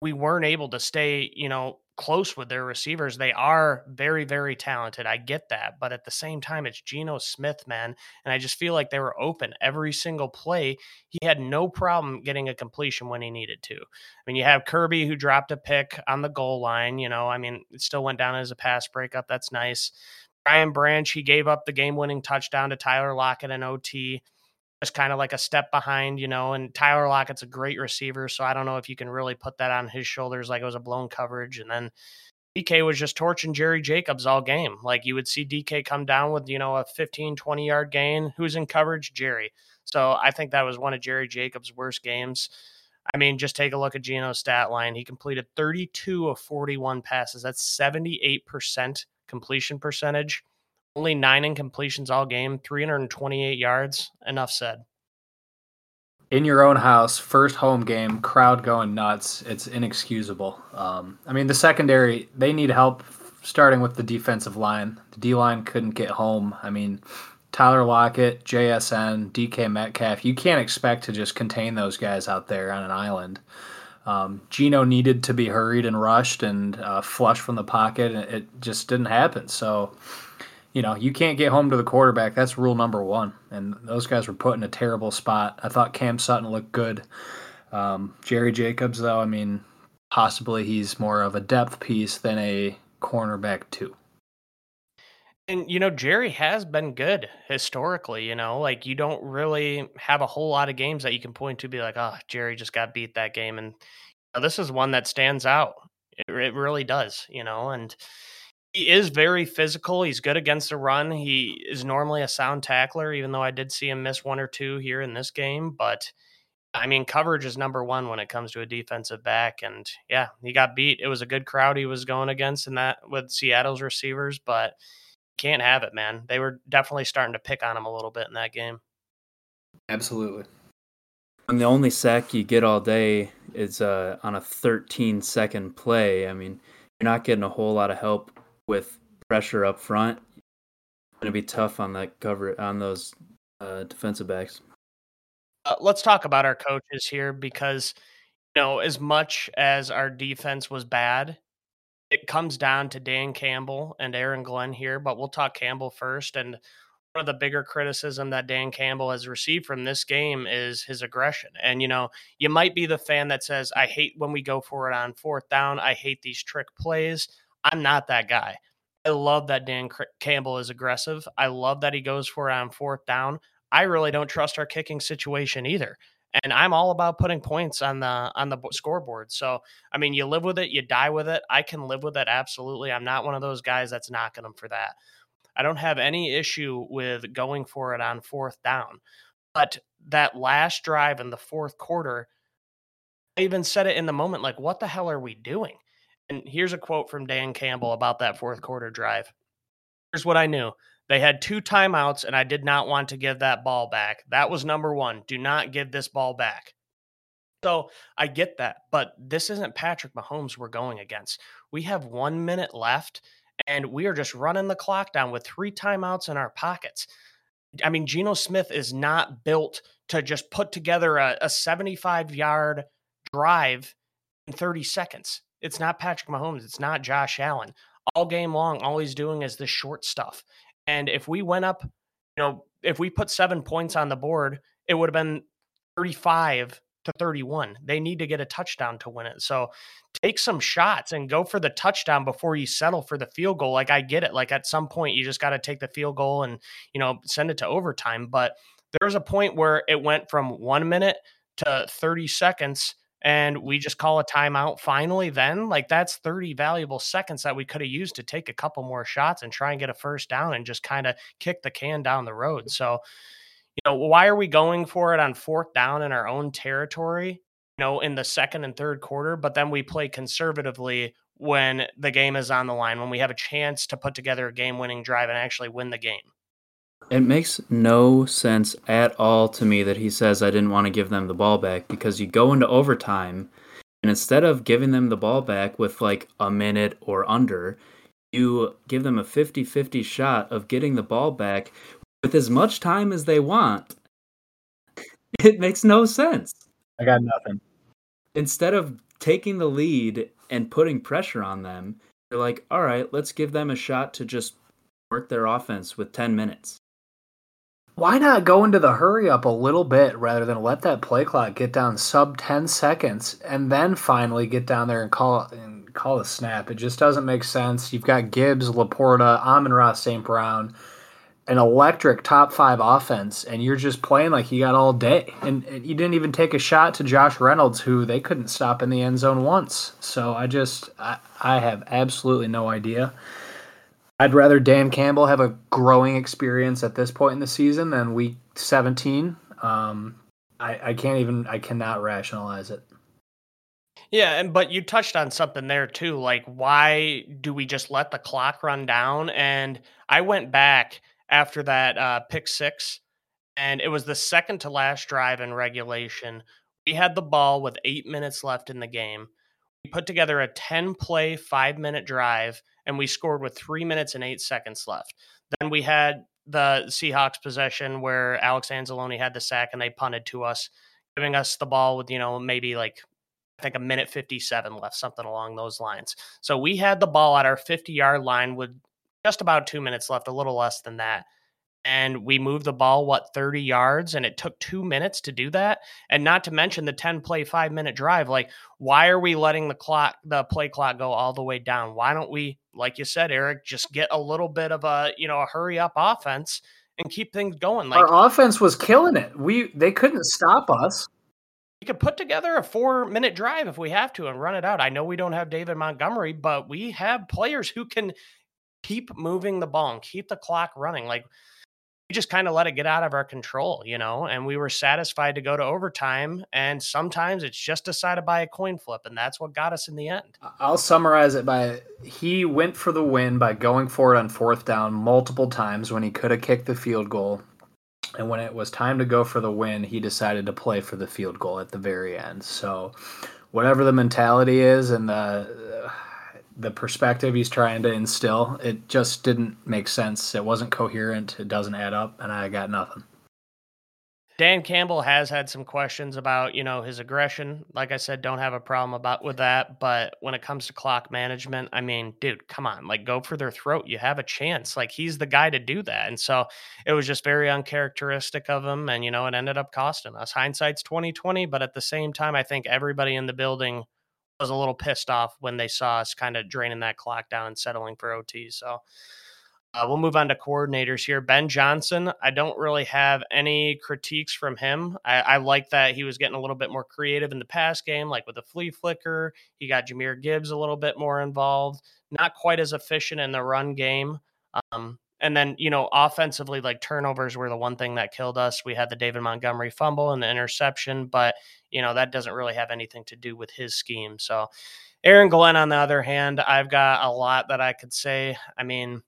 we weren't able to stay, you know, close with their receivers. They are very, very talented. I get that. But at the same time, it's Geno Smith, man. And I just feel like they were open every single play. He had no problem getting a completion when he needed to. I mean, you have Kerby who dropped a pick on the goal line. You know, I mean, it still went down as a pass breakup. That's nice. Brian Branch, he gave up the game winning touchdown to Tyler Lockett in OT just kind of like a step behind, you know. And Tyler Lockett's a great receiver, so I don't know if you can really put that on his shoulders like it was a blown coverage. And then DK was just torching Jerry Jacobs all game. Like you would see DK come down with, you know, a 15, 20 yard gain. Who's in coverage? Jerry. So I think that was one of Jerry Jacobs' worst games. I mean, just take a look at Geno's stat line. He completed 32 of 41 passes. That's 78% completion percentage. Only nine incompletions all game, 328 yards. Enough said. In your own house, first home game, crowd going nuts. It's inexcusable. Um, I mean, the secondary, they need help starting with the defensive line. The D line couldn't get home. I mean, Tyler Lockett, JSN, DK Metcalf, you can't expect to just contain those guys out there on an island. Um, Geno needed to be hurried and rushed and uh, flush from the pocket, and it just didn't happen. So, you know, you can't get home to the quarterback. That's rule number one. And those guys were put in a terrible spot. I thought Cam Sutton looked good. Um, Jerry Jacobs, though, I mean, possibly he's more of a depth piece than a cornerback, too. And you know, Jerry has been good historically. You know, like you don't really have a whole lot of games that you can point to, be like, oh, Jerry just got beat that game, and you know, this is one that stands out. It, it really does. You know, and he is very physical. He's good against the run. He is normally a sound tackler, even though I did see him miss one or two here in this game. But I mean, coverage is number one when it comes to a defensive back. And yeah, he got beat. It was a good crowd he was going against in that with Seattle's receivers, but can't have it, man. They were definitely starting to pick on him a little bit in that game. Absolutely. And the only sack you get all day is uh, on a 13 second play. I mean, you're not getting a whole lot of help with pressure up front. Going to be tough on that cover on those uh, defensive backs. Uh, let's talk about our coaches here because, you know, as much as our defense was bad, it comes down to Dan Campbell and Aaron Glenn here, but we'll talk Campbell first. And one of the bigger criticism that Dan Campbell has received from this game is his aggression. And, you know, you might be the fan that says, I hate when we go for it on fourth down. I hate these trick plays. I'm not that guy. I love that Dan Campbell is aggressive. I love that he goes for it on fourth down. I really don't trust our kicking situation either. And I'm all about putting points on the on the scoreboard. So I mean, you live with it, you die with it. I can live with it absolutely. I'm not one of those guys that's knocking them for that. I don't have any issue with going for it on fourth down. But that last drive in the fourth quarter, I even said it in the moment like, what the hell are we doing? And here's a quote from Dan Campbell about that fourth quarter drive. Here's what I knew they had two timeouts, and I did not want to give that ball back. That was number one. Do not give this ball back. So I get that, but this isn't Patrick Mahomes we're going against. We have one minute left, and we are just running the clock down with three timeouts in our pockets. I mean, Geno Smith is not built to just put together a, a 75 yard drive in 30 seconds. It's not Patrick Mahomes. It's not Josh Allen. All game long, all he's doing is the short stuff. And if we went up, you know, if we put seven points on the board, it would have been 35 to 31. They need to get a touchdown to win it. So take some shots and go for the touchdown before you settle for the field goal. Like I get it. Like at some point you just got to take the field goal and, you know, send it to overtime. But there's a point where it went from one minute to 30 seconds and we just call a timeout finally then like that's 30 valuable seconds that we could have used to take a couple more shots and try and get a first down and just kind of kick the can down the road. So you know why are we going for it on fourth down in our own territory you know in the second and third quarter but then we play conservatively when the game is on the line when we have a chance to put together a game winning drive and actually win the game it makes no sense at all to me that he says I didn't want to give them the ball back because you go into overtime and instead of giving them the ball back with like a minute or under, you give them a 50 50 shot of getting the ball back with as much time as they want. It makes no sense. I got nothing. Instead of taking the lead and putting pressure on them, you're like, all right, let's give them a shot to just work their offense with 10 minutes. Why not go into the hurry up a little bit rather than let that play clock get down sub 10 seconds and then finally get down there and call and call a snap? It just doesn't make sense. You've got Gibbs, LaPorta, Amon-Ra St. Brown, an electric top five offense, and you're just playing like you got all day. And, and you didn't even take a shot to Josh Reynolds, who they couldn't stop in the end zone once. So I just, I, I have absolutely no idea. I'd rather Dan Campbell have a growing experience at this point in the season than week 17. Um, I, I can't even, I cannot rationalize it. Yeah, and but you touched on something there too. Like, why do we just let the clock run down? And I went back after that uh, pick six, and it was the second to last drive in regulation. We had the ball with eight minutes left in the game. We put together a 10 play, five minute drive and we scored with three minutes and eight seconds left. Then we had the Seahawks possession where Alex Anzalone had the sack and they punted to us, giving us the ball with, you know, maybe like I think a minute 57 left, something along those lines. So we had the ball at our 50 yard line with just about two minutes left, a little less than that and we moved the ball what 30 yards and it took 2 minutes to do that and not to mention the 10 play 5 minute drive like why are we letting the clock the play clock go all the way down why don't we like you said Eric just get a little bit of a you know a hurry up offense and keep things going like our offense was killing it we they couldn't stop us we could put together a four minute drive if we have to and run it out. I know we don't have David Montgomery, but we have players who can keep moving the ball and keep the clock running. Like just kind of let it get out of our control, you know, and we were satisfied to go to overtime. And sometimes it's just decided by a coin flip, and that's what got us in the end. I'll summarize it by he went for the win by going for it on fourth down multiple times when he could have kicked the field goal. And when it was time to go for the win, he decided to play for the field goal at the very end. So, whatever the mentality is and the the perspective he's trying to instill. It just didn't make sense. It wasn't coherent. It doesn't add up, and I got nothing. Dan Campbell has had some questions about, you know, his aggression. Like I said, don't have a problem about with that, but when it comes to clock management, I mean, dude, come on, like go for their throat. You have a chance. Like he's the guy to do that. And so it was just very uncharacteristic of him and you know, it ended up costing us. Hindsight's 2020, but at the same time, I think everybody in the building was a little pissed off when they saw us kind of draining that clock down and settling for OT. So Uh, we'll move on to coordinators here. Ben Johnson, I don't really have any critiques from him. I, I, like that he was getting a little bit more creative in the pass game, like with the flea flicker. He got Jahmyr Gibbs a little bit more involved, not quite as efficient in the run game. Um, and then, you know, offensively, like turnovers were the one thing that killed us. We had the David Montgomery fumble and the interception, but, you know, that doesn't really have anything to do with his scheme. So, Aaron Glenn, on the other hand, I've got a lot that I could say. I mean,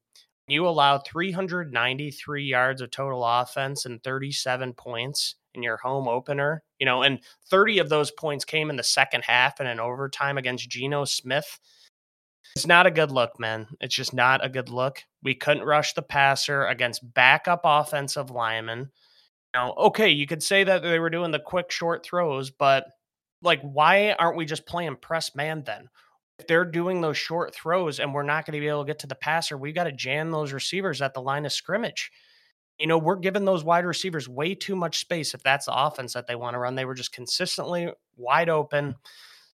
you allowed 393 yards of total offense and 37 points in your home opener, you know, and 30 of those points came in the second half and in overtime against Geno Smith. It's not a good look, man. It's just not a good look. We couldn't rush the passer against backup offensive linemen. Now, okay, you could say that they were doing the quick short throws, but like, why aren't we just playing press man then? if they're doing those short throws and we're not going to be able to get to the passer, we've got to jam those receivers at the line of scrimmage. You know, we're giving those wide receivers way too much space if that's the offense that they want to run. They were just consistently wide open.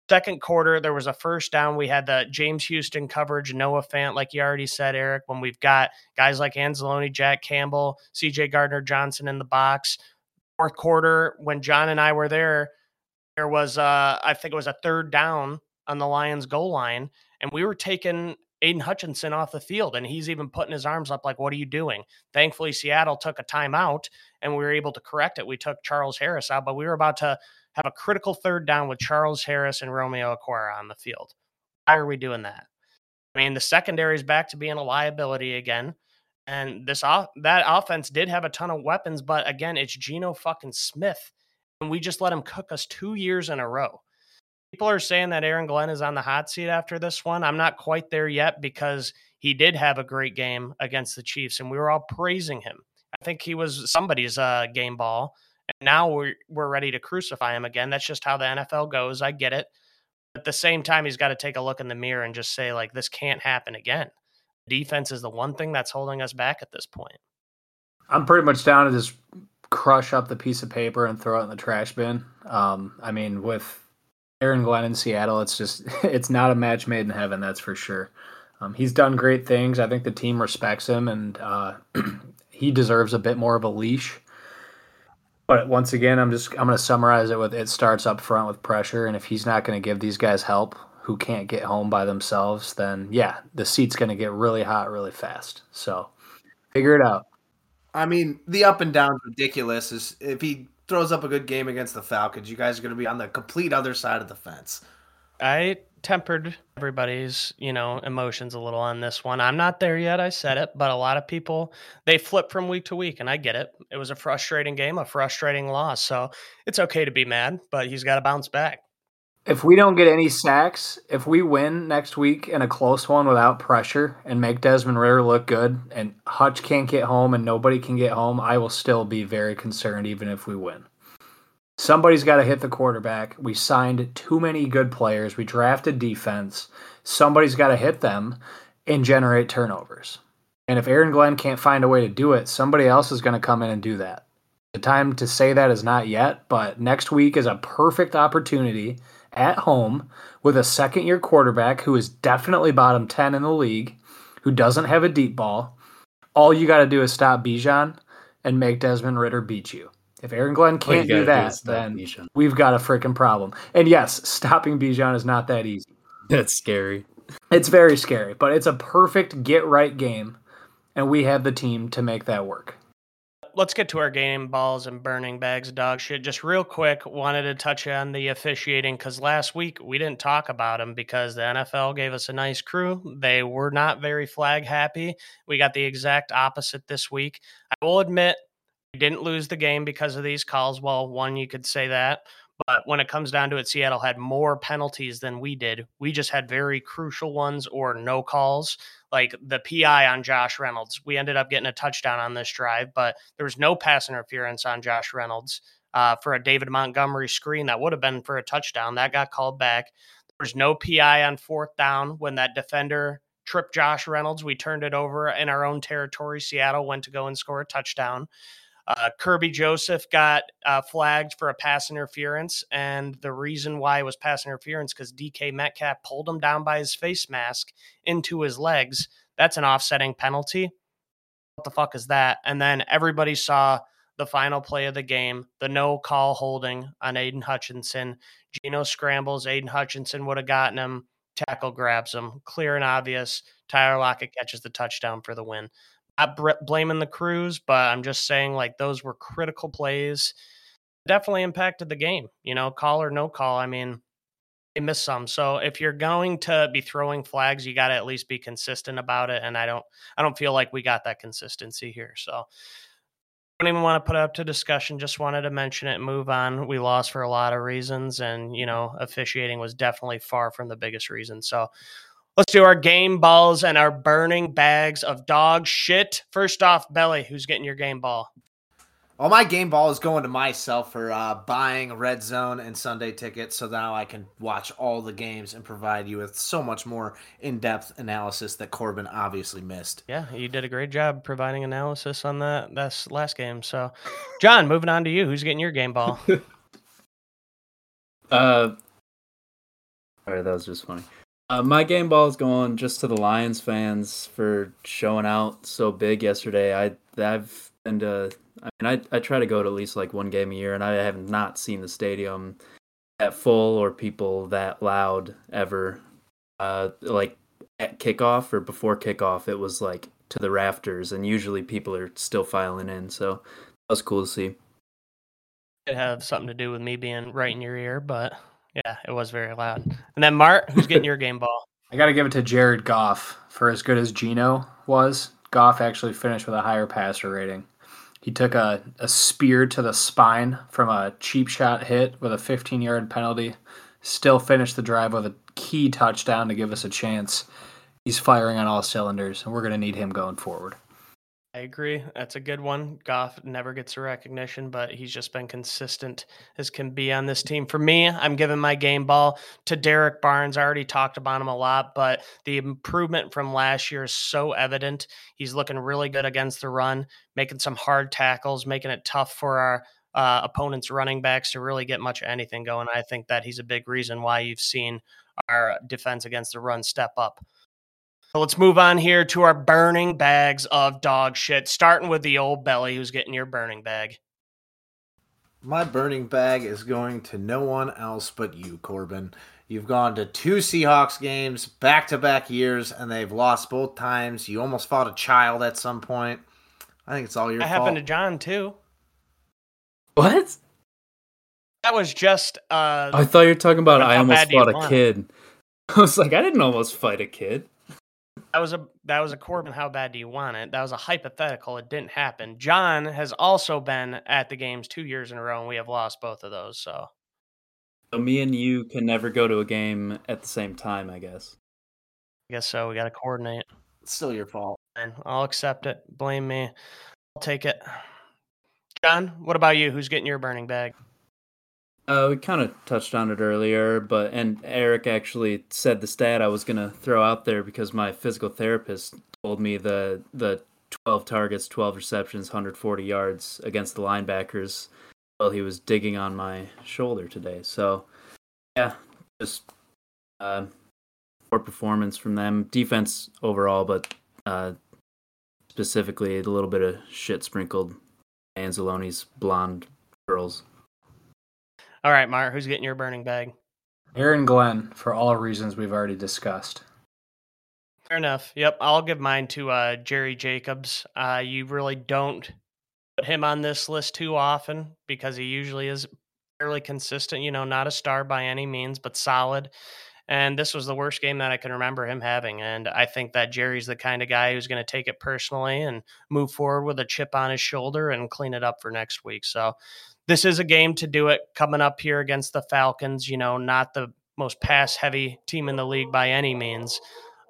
Second quarter, there was a first down. We had the James Houston coverage, Noah Fant, like you already said, Eric, when we've got guys like Anzalone, Jack Campbell, CJ Gardner Johnson in the box. Fourth quarter, when John and I were there, there was, uh, I think it was a third down on the Lions goal line, and we were taking Aidan Hutchinson off the field, and he's even putting his arms up like, "What are you doing?" Thankfully, Seattle took a timeout, and we were able to correct it. We took Charles Harris out, but we were about to have a critical third down with Charles Harris and Romeo Okwara on the field. Why are we doing that? I mean, the secondary is back to being a liability again. And this off that offense did have a ton of weapons, but again, it's Geno fucking Smith. And we just let him cook us two years in a row people are saying that Aaron Glenn is on the hot seat after this one. I'm not quite there yet because he did have a great game against the Chiefs, and we were all praising him. I think he was somebody's uh, game ball, and now we're we're ready to crucify him again. That's just how the NFL goes. I get it. At the same time, he's got to take a look in the mirror and just say, like, this can't happen again. Defense is the one thing that's holding us back at this point. I'm pretty much down to just crush up the piece of paper and throw it in the trash bin. Um, I mean, with Aaron Glenn in Seattle, it's just it's not a match made in heaven, that's for sure. Um, he's done great things. I think the team respects him, and uh, he deserves a bit more of a leash. But once again, I'm just I'm going to summarize it with it starts up front with pressure, and if he's not going to give these guys help who can't get home by themselves, then yeah, the seat's going to get really hot really fast. So figure it out. I mean, the up and down's ridiculous. Is if he throws up a good game against the Falcons, you guys are going to be on the complete other side of the fence. I tempered everybody's, you know, emotions a little on this one. I'm not there yet, I said it, but a lot of people they flip from week to week and I get it. It was a frustrating game, a frustrating loss. So, it's okay to be mad, but he's got to bounce back. If we don't get any sacks, if we win next week in a close one without pressure and make Desmond Ridder look good and Hutch can't get home and nobody can get home, I will still be very concerned even if we win. Somebody's got to hit the quarterback. We signed too many good players. We drafted defense. Somebody's got to hit them and generate turnovers. And if Aaron Glenn can't find a way to do it, somebody else is going to come in and do that. The time to say that is not yet, but next week is a perfect opportunity at home with a second year quarterback who is definitely bottom 10 in the league, who doesn't have a deep ball. All you got to do is stop Bijan and make Desmond Ridder beat you. If Aaron Glenn can't do that, do then Bijan. we've got a freaking problem. And yes, stopping Bijan is not that easy. That's scary. It's very scary, but it's a perfect get right game, and we have the team to make that work let's get to our game balls and burning bags of dog shit. Just real quick, wanted to touch on the officiating because last week we didn't talk about them because the NFL gave us a nice crew. They were not very flag happy. We got the exact opposite this week. I will admit, we didn't lose the game because of these calls. Well, one, you could say that. But when it comes down to it, Seattle had more penalties than we did. We just had very crucial ones or no calls, like the PI on Josh Reynolds. We ended up getting a touchdown on this drive, but there was no pass interference on Josh Reynolds uh, for a David Montgomery screen that would have been for a touchdown. That got called back. There was no PI on fourth down when that defender tripped Josh Reynolds. We turned it over in our own territory. Seattle went to go and score a touchdown. Uh, Kerby Joseph got uh, flagged for a pass interference, and the reason why it was pass interference because DK Metcalf pulled him down by his face mask into his legs. That's an offsetting penalty. what the fuck is that? And then everybody saw the final play of the game, the no call holding on Aidan Hutchinson. Geno scrambles. Aidan Hutchinson would have gotten him. Tackle grabs him. Clear and obvious. Tyler Lockett catches the touchdown for the win. I'm not blaming the crews, but I'm just saying like those were critical plays. Definitely impacted the game. You know, call or no call. I mean, they missed some. So if you're going to be throwing flags, you got to at least be consistent about it. And I don't, I don't feel like we got that consistency here. So I don't even want to put up to discussion. Just wanted to mention it move on. We lost for a lot of reasons, and you know, officiating was definitely far from the biggest reason. So let's do our game balls and our burning bags of dog shit. First off, Belly, who's getting your game ball? Well, my game ball is going to myself for uh, buying Red Zone and Sunday tickets, so now I can watch all the games and provide you with so much more in-depth analysis that Corbin obviously missed. Yeah, you did a great job providing analysis on that that's last game. So, John, moving on to you. Who's getting your game ball? uh, all right, that was just funny. Uh, my game ball is going just to the Lions fans for showing out so big yesterday. I I've been to I mean, I I try to go to at least like one game a year, and I have not seen the stadium that full or people that loud ever. Uh, like at kickoff or before kickoff, it was like to the rafters, and usually people are still filing in. So that was cool to see. It had something to do with me being right in your ear, but yeah, it was very loud. And then Mart, who's getting your game ball? I got to give it to Jared Goff for as good as Geno was. Goff actually finished with a higher passer rating. He took a, a spear to the spine from a cheap shot hit with a 15 yard penalty. Still finished the drive with a key touchdown to give us a chance. He's firing on all cylinders, and we're going to need him going forward. I agree. That's a good one. Goff never gets a recognition, but he's just been consistent as can be on this team. For me, I'm giving my game ball to Derrick Barnes. I already talked about him a lot, but the improvement from last year is so evident. He's looking really good against the run, making some hard tackles, making it tough for our uh, opponents' running backs to really get much of anything going. I think that he's a big reason why you've seen our defense against the run step up. So let's move on here to our burning bags of dog shit, starting with the old belly who's getting your burning bag. My burning bag is going to no one else but you, Corbin. You've gone to two Seahawks games back to back years, and they've lost both times. You almost fought a child at some point. I think it's all your that fault. happened to John, too. What? That was just. Uh, I thought you were talking about how I almost bad do you fought a want it? kid. I was like, I didn't almost fight a kid. That was a that was a Corbin. How bad do you want it? That was a hypothetical. It didn't happen. John has also been at the games two years in a row, and we have lost both of those. So So me and you can never go to a game at the same time, I guess. I guess so. We got to coordinate. It's still your fault. And I'll accept it. Blame me. I'll take it. John, what about you? Who's getting your burning bag? Uh, we kind of touched on it earlier, but and Eric actually said the stat I was gonna throw out there because my physical therapist told me the the 12 targets, 12 receptions, 140 yards against the linebackers while he was digging on my shoulder today. So, yeah, just uh, poor performance from them. Defense overall, but uh, specifically a little bit of shit sprinkled Anzalone's blonde curls. All right, Mart, who's getting your burning bag? Aaron Glenn, for all reasons we've already discussed. Fair enough. Yep, I'll give mine to uh, Jerry Jacobs. Uh, you really don't put him on this list too often because he usually is fairly consistent. You know, not a star by any means, but solid. And this was the worst game that I can remember him having. And I think that Jerry's the kind of guy who's going to take it personally and move forward with a chip on his shoulder and clean it up for next week. So this is a game to do it coming up here against the Falcons. You know, not the most pass heavy team in the league by any means.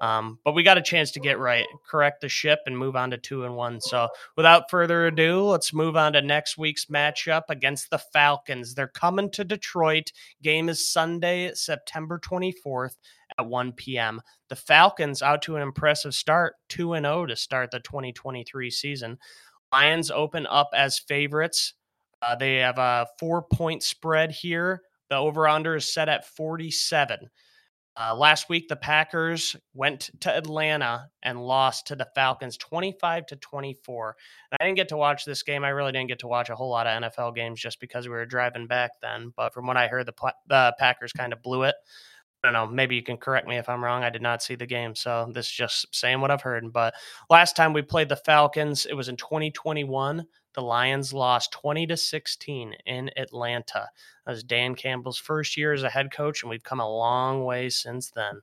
Um, but we got a chance to get right, correct the ship, and move on to two and one. So, without further ado, let's move on to next week's matchup against the Falcons. They're coming to Detroit. Game is Sunday, September 24th at 1 p.m. The Falcons out to an impressive start, 2 and 0 to start the 2023 season. Lions open up as favorites. Uh, they have a four point spread here. The over under is set at 47. Uh, last week, the Packers went to Atlanta and lost to the Falcons 25 to 24. And I didn't get to watch this game. I really didn't get to watch a whole lot of NFL games just because we were driving back then. But from what I heard, the, the Packers kind of blew it. I don't know. Maybe you can correct me if I'm wrong. I did not see the game. So this is just saying what I've heard. But last time we played the Falcons, it was in 2021 the Lions lost 20 to 16 in Atlanta. That was Dan Campbell's first year as a head coach, and we've come a long way since then.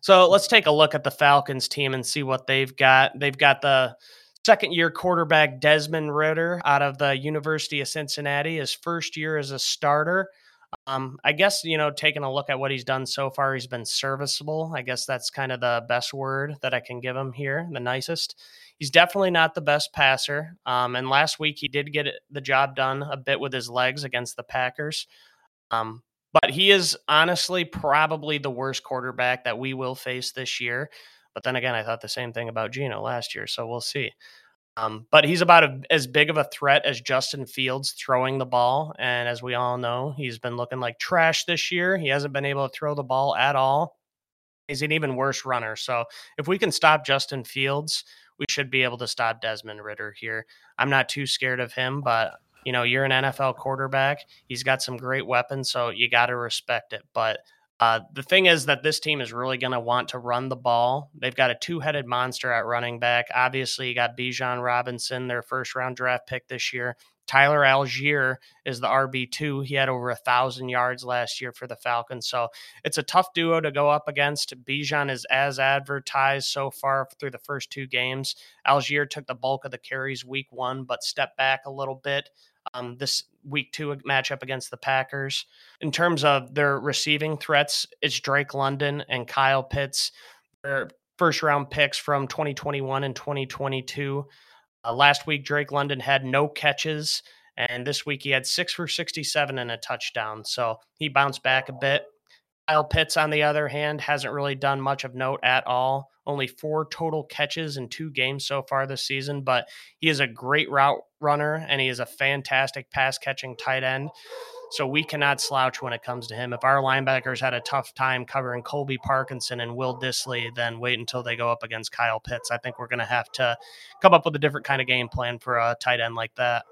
So let's take a look at the Falcons team and see what they've got. They've got the second year quarterback Desmond Ridder out of the University of Cincinnati, his first year as a starter. Um, I guess, you know, taking a look at what he's done so far, he's been serviceable. I guess that's kind of the best word that I can give him here, the nicest. He's definitely not the best passer. Um, and last week he did get the job done a bit with his legs against the Packers. Um, but he is honestly probably the worst quarterback that we will face this year. But then again, I thought the same thing about Geno last year, so we'll see. Um, but he's about a, as big of a threat as Justin Fields throwing the ball. And as we all know, he's been looking like trash this year. He hasn't been able to throw the ball at all. He's an even worse runner. So if we can stop Justin Fields, we should be able to stop Desmond Ridder here. I'm not too scared of him, but you know, you're an NFL quarterback. He's got some great weapons, so you got to respect it. But uh, the thing is that this team is really going to want to run the ball. They've got a two headed monster at running back. Obviously, you got Bijan Robinson, their first round draft pick this year. Tyler Allgeier is the RB2. He had over a thousand yards last year for the Falcons. So it's a tough duo to go up against. Bijan is as advertised so far through the first two games. Allgeier took the bulk of the carries week one, but stepped back a little bit. Um, this week two matchup against the Packers. In terms of their receiving threats, it's Drake London and Kyle Pitts. Their first round picks from 2021 and 2022. Uh, last week, Drake London had no catches, and this week he had six for 67 and a touchdown. So he bounced back a bit. Kyle Pitts, on the other hand, hasn't really done much of note at all. Only four total catches in two games so far this season, but he is a great route runner and he is a fantastic pass catching tight end. So we cannot slouch when it comes to him. If our linebackers had a tough time covering Colby Parkinson and Will Dissly, then wait until they go up against Kyle Pitts. I think we're going to have to come up with a different kind of game plan for a tight end like that.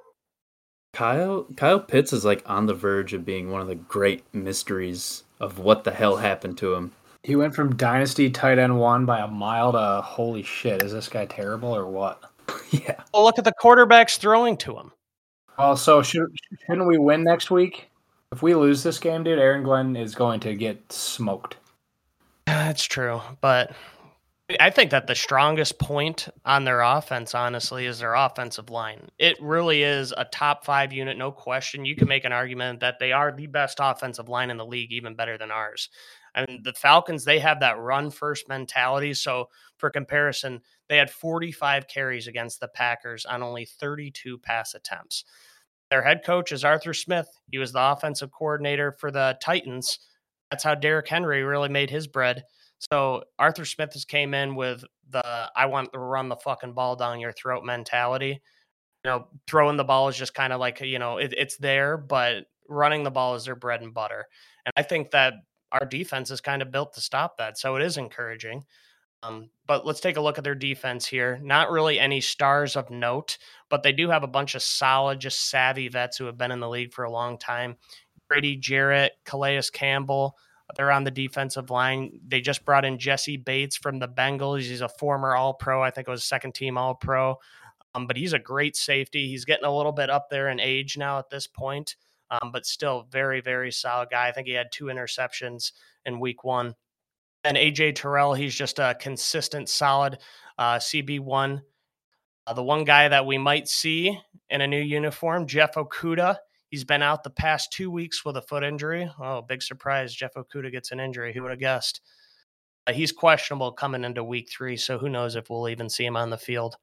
Kyle Kyle Pitts is like on the verge of being one of the great mysteries of what the hell happened to him. He went from dynasty tight end one by a mile to holy shit. Is this guy terrible or what? yeah. Well, look at the quarterbacks throwing to him. Also, should, shouldn't we win next week? If we lose this game, dude, Aaron Glenn is going to get smoked. That's true, but I think that the strongest point on their offense, honestly, is their offensive line. It really is a top five unit, no question. You can make an argument that they are the best offensive line in the league, even better than ours. I mean, the Falcons, they have that run first mentality. So, for comparison, they had 45 carries against the Packers on only 32 pass attempts. Their head coach is Arthur Smith. He was the offensive coordinator for the Titans. That's how Derrick Henry really made his bread. So Arthur Smith has came in with the I want to run the fucking ball down your throat mentality. You know, throwing the ball is just kind of like, you know, it, it's there, but running the ball is their bread and butter. And I think that our defense is kind of built to stop that. So it is encouraging. Um, but let's take a look at their defense here. Not really any stars of note, but they do have a bunch of solid, just savvy vets who have been in the league for a long time. Brady Jarrett, Calais Campbell, they're on the defensive line. They just brought in Jessie Bates from the Bengals. He's a former All Pro. I think it was second team All Pro. Um, but he's a great safety. He's getting a little bit up there in age now at this point, um, but still very, very solid guy. I think he had two interceptions in week one. And AJ Terrell, he's just a consistent, solid uh, CB1. Uh, the one guy that we might see in a new uniform, Jeff Okudah. He's been out the past two weeks with a foot injury. Oh, big surprise. Jeff Okudah gets an injury. Who would have guessed? Uh, he's questionable coming into week three, so who knows if we'll even see him on the field.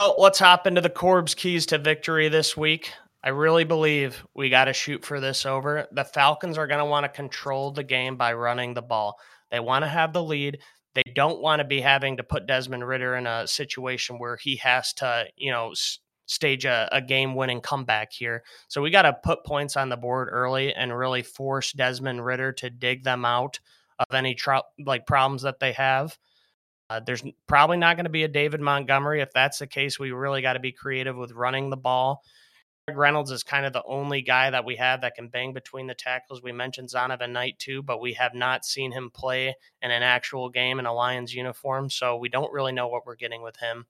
Oh, let's hop into the Corb's keys to victory this week. I really believe we got to shoot for this over. The Falcons are going to want to control the game by running the ball. They want to have the lead. They don't want to be having to put Desmond Ridder in a situation where he has to, you know, stage a, a game winning comeback here. So we got to put points on the board early and really force Desmond Ridder to dig them out. of any tro- like problems that they have. Uh, there's probably not going to be a David Montgomery. If that's the case, we really got to be creative with running the ball. Craig Reynolds is kind of the only guy that we have that can bang between the tackles. We mentioned Zonovan Knight too, but we have not seen him play in an actual game in a Lions uniform, so we don't really know what we're getting with him.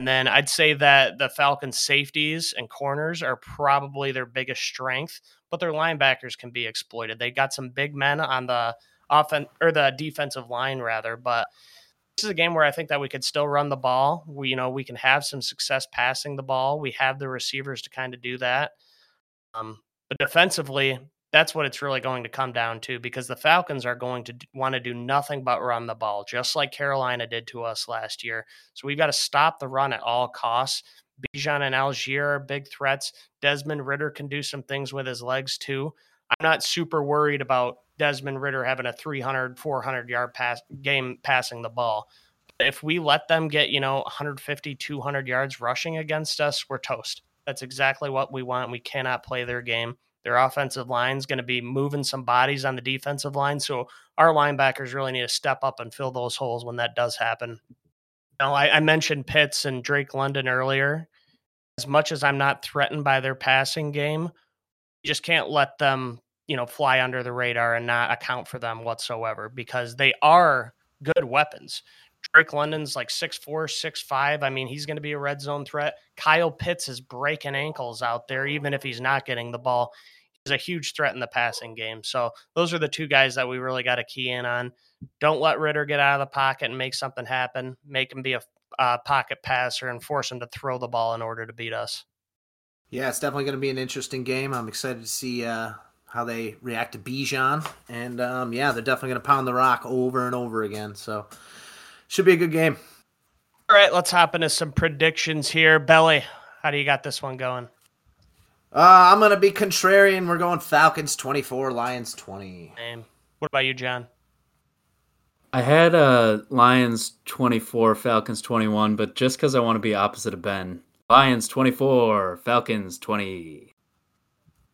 And then I'd say that the Falcons' safeties and corners are probably their biggest strength, but their linebackers can be exploited. They got some big men on the offense or the defensive line rather, but this is a game where I think that we could still run the ball. We, you know, we can have some success passing the ball. We have the receivers to kind of do that. Um, but defensively, that's what it's really going to come down to because the Falcons are going to want to do nothing but run the ball, just like Carolina did to us last year. So we've got to stop the run at all costs. Bijan and Allgeier are big threats. Desmond Ridder can do some things with his legs too. I'm not super worried about Desmond Ridder having a 300, 400 yard pass game passing the ball. If we let them get, you know, 150, 200 yards rushing against us, we're toast. That's exactly what we want. We cannot play their game. Their offensive line is going to be moving some bodies on the defensive line. So our linebackers really need to step up and fill those holes when that does happen. Now, I, I mentioned Pitts and Drake London earlier. As much as I'm not threatened by their passing game, you just can't let them you know fly under the radar and not account for them whatsoever because they are good weapons. Drake London's like six four, six five. I mean, he's going to be a red zone threat. Kyle Pitts is breaking ankles out there, even if he's not getting the ball. He's a huge threat in the passing game. So those are the two guys that we really got to key in on. Don't let Ridder get out of the pocket and make something happen. Make him be a uh, pocket passer and force him to throw the ball in order to beat us. Yeah, it's definitely going to be an interesting game. I'm excited to see uh, how they react to Bijan. And um, yeah, they're definitely going to pound the rock over and over again. So should be a good game. All right, let's hop into some predictions here. Belly, how do you got this one going? Uh, I'm going to be contrarian. We're going Falcons 24, Lions 20. Same. What about you, John? I had uh, Lions 24, Falcons 21, but just because I want to be opposite of Ben, Lions 24, Falcons 20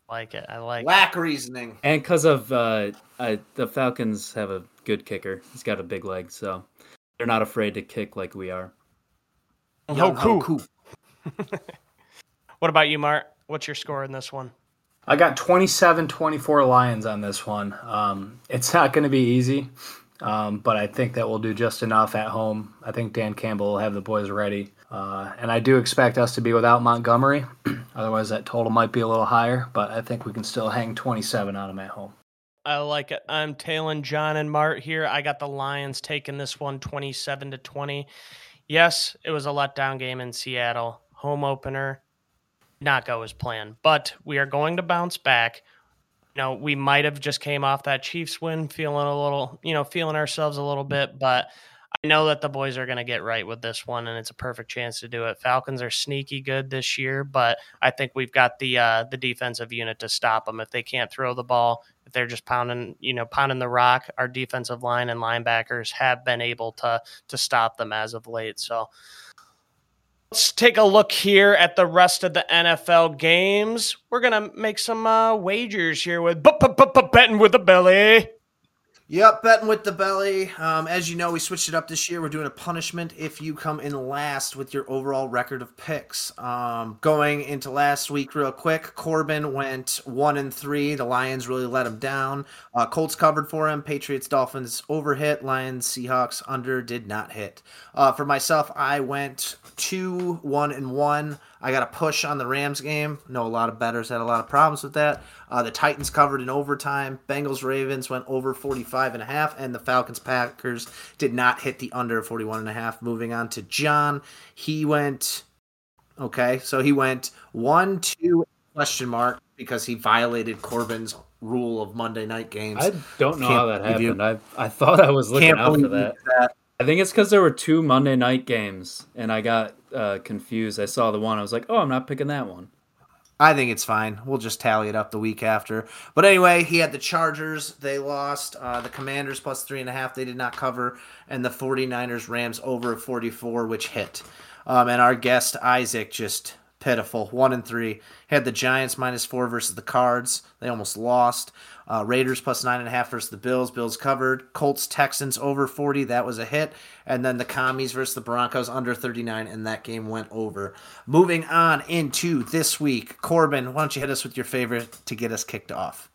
like it. I like lack reasoning. And because of uh, I, the Falcons have a good kicker. He's got a big leg, so they're not afraid to kick like we are. Hoku. what about you, Mark? What's your score in this one? I got 27 24 Lions on this one. Um, it's not going to be easy, um, but I think that we'll do just enough at home. I think Dan Campbell will have the boys ready. Uh, and I do expect us to be without Montgomery. Otherwise, that total might be a little higher, but I think we can still hang 27 on them at home. I like it. I'm tailing John and Mart here. I got the Lions taking this one 27 to 20. Yes, it was a letdown game in Seattle. Home opener. Not go as planned, but we are going to bounce back. You know, we might have just came off that Chiefs win, feeling a little, you know, feeling ourselves a little bit, but I know that the boys are going to get right with this one, and it's a perfect chance to do it. Falcons are sneaky good this year, but I think we've got the uh, the defensive unit to stop them if they can't throw the ball. They're just pounding, you know, pounding the rock, our defensive line and linebackers have been able to to stop them as of late. So let's take a look here at the rest of the NFL games. We're gonna make some uh, wagers here with betting with the belly. Yep, betting with the belly. Um, as you know, we switched it up this year. We're doing a punishment if you come in last with your overall record of picks. Um, going into last week, real quick, Corbin went one and three. The Lions really let him down. Uh, Colts covered for him. Patriots, Dolphins over hit. Lions, Seahawks under did not hit. Uh, for myself, I went two, one, and one. I got a push on the Rams game. know a lot of betters had a lot of problems with that. Uh, the Titans covered in overtime. Bengals Ravens went over 45 and a half, and the Falcons Packers did not hit the under 41 and a half. Moving on to John, he went okay, so he went one, two question mark because he violated Corbin's rule of Monday night games. I don't know Can't how that happened. I I thought I was looking out for that. that. I think it's because there were two Monday night games, and I got uh, confused. I saw the one. I was like, "Oh, I'm not picking that one." I think it's fine. We'll just tally it up the week after. But anyway, he had the Chargers. They lost. Uh, the Commanders plus three and a half. They did not cover. And the 49ers Rams over 44, which hit. Um, and our guest, Isaac, just pitiful. One and three. Had the Giants minus four versus the Cards. They almost lost. Uh, Raiders plus nine and a half versus the Bills. Bills covered. Colts Texans over 40. That was a hit. And then the Commies versus the Broncos under 39, and that game went over. Moving on into this week. Corbin, why don't you hit us with your favorite to get us kicked off?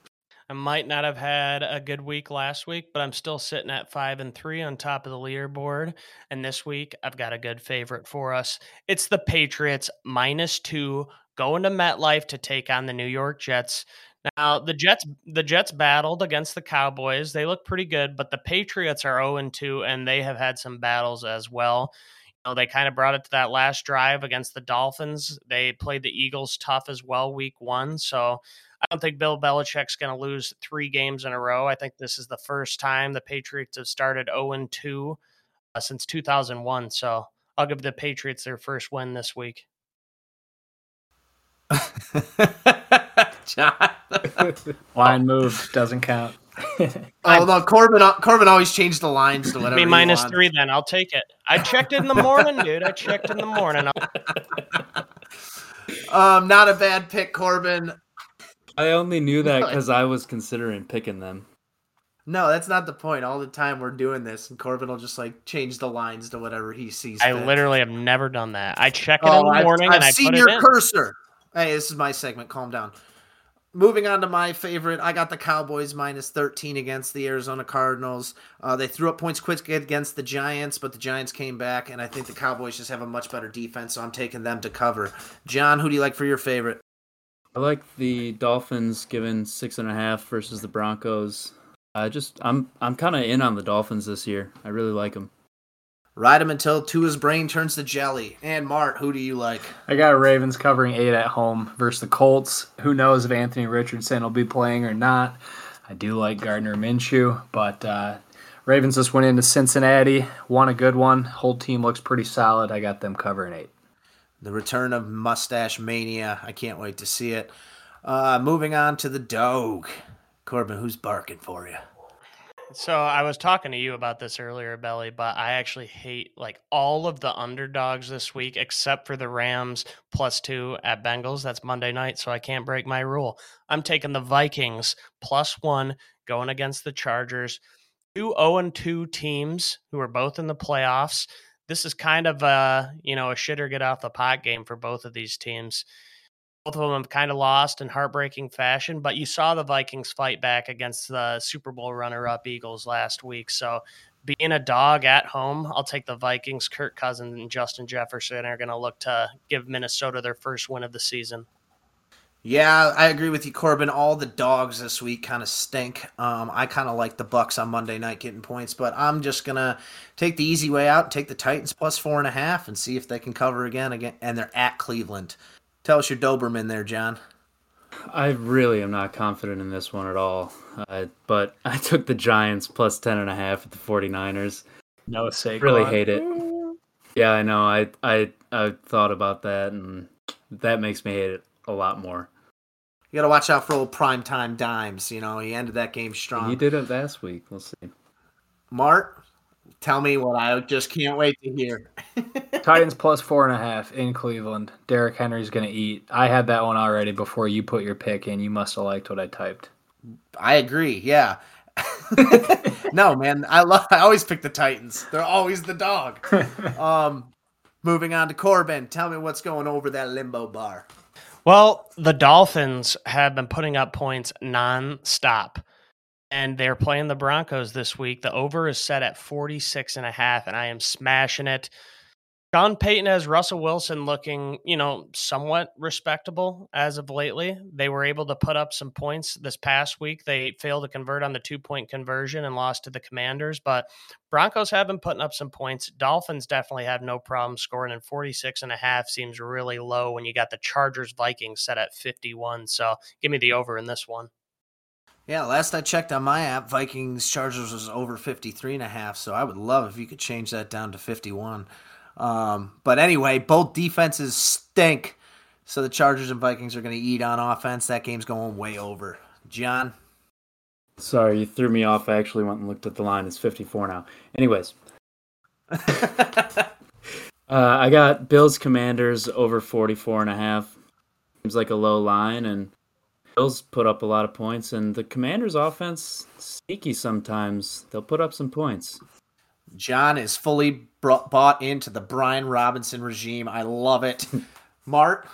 I might not have had a good week last week, but I'm still sitting at five and three on top of the leaderboard. And this week, I've got a good favorite for us. It's the Patriots minus two going to MetLife to take on the New York Jets. Now the Jets the Jets battled against the Cowboys. They look pretty good, but the Patriots are 0 2 and they have had some battles as well. You know, they kind of brought it to that last drive against the Dolphins. They played the Eagles tough as well week 1, so I don't think Bill Belichick's going to lose 3 games in a row. I think this is the first time the Patriots have started 0 2 uh, since 2001, so I'll give the Patriots their first win this week. John. Line move doesn't count. oh no, Corbin! Corbin always changed the lines to whatever. Be he minus wants. three, then I'll take it. I checked it in the morning, dude. I checked in the morning. Um, not a bad pick, Corbin. I only knew that because I was considering picking them. No, that's not the point. All the time we're doing this, and Corbin will just like change the lines to whatever he sees. I fit. literally have never done that. I check it Oh, in the I've, morning I've and I seen put your it in. cursor. Hey, this is my segment. Calm down. Moving on to my favorite, I got the Cowboys minus 13 against the Arizona Cardinals. Uh, they threw up points quick against the Giants, but the Giants came back, and I think the Cowboys just have a much better defense, so I'm taking them to cover. John, who do you like for your favorite? I like the Dolphins given six and a half versus the Broncos. I just I'm I'm kind of in on the Dolphins this year. I really like them. Ride him until Tua's brain turns to jelly. And Mart, who do you like? I got Ravens covering eight at home versus the Colts. Who knows if Anthony Richardson will be playing or not? I do like Gardner Minshew, but uh, Ravens just went into Cincinnati, won a good one. Whole team looks pretty solid. I got them covering eight. The return of Mustache Mania. I can't wait to see it. Uh, moving on to the dog. Corbin, who's barking for you? So I was talking to you about this earlier, Belly, but I actually hate like all of the underdogs this week except for the Rams plus two at Bengals. That's Monday night, so I can't break my rule. I'm taking the Vikings plus one going against the Chargers. Two 0 and 2 teams who are both in the playoffs. This is kind of a you know a shit or get off the pot game for both of these teams both of them have kind of lost in heartbreaking fashion, but you saw the Vikings fight back against the Super Bowl runner up Eagles last week. So, being a dog at home, I'll take the Vikings. Kirk Cousins and Justin Jefferson are going to look to give Minnesota their first win of the season. Yeah, I agree with you, Corbin. All the dogs this week kind of stink. Um, I kind of like the Bucs on Monday night getting points, but I'm just gonna take the easy way out and take the Titans plus four and a half and see if they can cover again. Again, and they're at Cleveland. Tell us your Doberman there, John. I really am not confident in this one at all. Uh, but I took the Giants plus ten and a half at the 49ers. No Saquon. Really hate it. Yeah, I know. I I I thought about that, and that makes me hate it a lot more. You got to watch out for old primetime dimes. You know, he ended that game strong. You did it last week. We'll see. Mart, tell me what I just can't wait to hear. Titans plus four and a half in Cleveland. Derrick Henry's going to eat. I had that one already before you put your pick in. You must have liked what I typed. I agree. Yeah. no, man. I love. I always pick the Titans. They're always the dog. Um, moving on to Corbin. Tell me what's going over that limbo bar. Well, the Dolphins have been putting up points nonstop. And they're playing the Broncos this week. The over is set at 46 and a half, and I am smashing it. Sean Payton has Russell Wilson looking, you know, somewhat respectable as of lately. They were able to put up some points this past week. They failed to convert on the two point conversion and lost to the Commanders, but Broncos have been putting up some points. Dolphins definitely have no problem scoring, and 46 and a half seems really low when you got the Chargers Vikings set at 51. So give me the over in this one. Yeah, last I checked on my app, Vikings Chargers was over 53 and a half, so I would love if you could change that down to 51. Um, but anyway, both defenses stink. So the Chargers and Vikings are going to eat on offense. That game's going way over. John, Sorry, you threw me off. I actually went and looked at the line. It's 54 now. Anyways, Uh, I got Bills Commanders over 44 and a half. Seems like a low line, and Bills put up a lot of points, and the Commanders' offense sneaky sometimes. They'll put up some points. John is fully brought, bought into the Brian Robinson regime. I love it. Mart,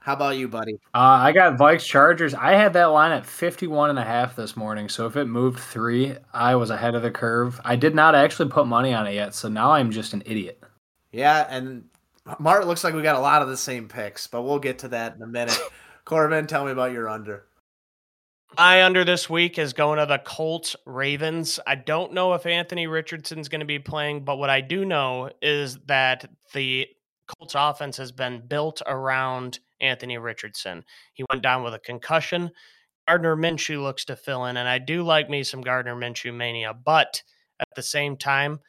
how about you, buddy? Uh, I got Vikes Chargers. I had that line at 51 and a half this morning. So if it moved three, I was ahead of the curve. I did not actually put money on it yet. So now I'm just an idiot. Yeah, and Mart looks like we got a lot of the same picks, but we'll get to that in a minute. Corbin, tell me about your under. My under this week is going to the Colts Ravens. I don't know if Anthony Richardson's going to be playing, but what I do know is that the Colts offense has been built around Anthony Richardson. He went down with a concussion. Gardner Minshew looks to fill in, and I do like me some Gardner Minshew mania, but at the same time,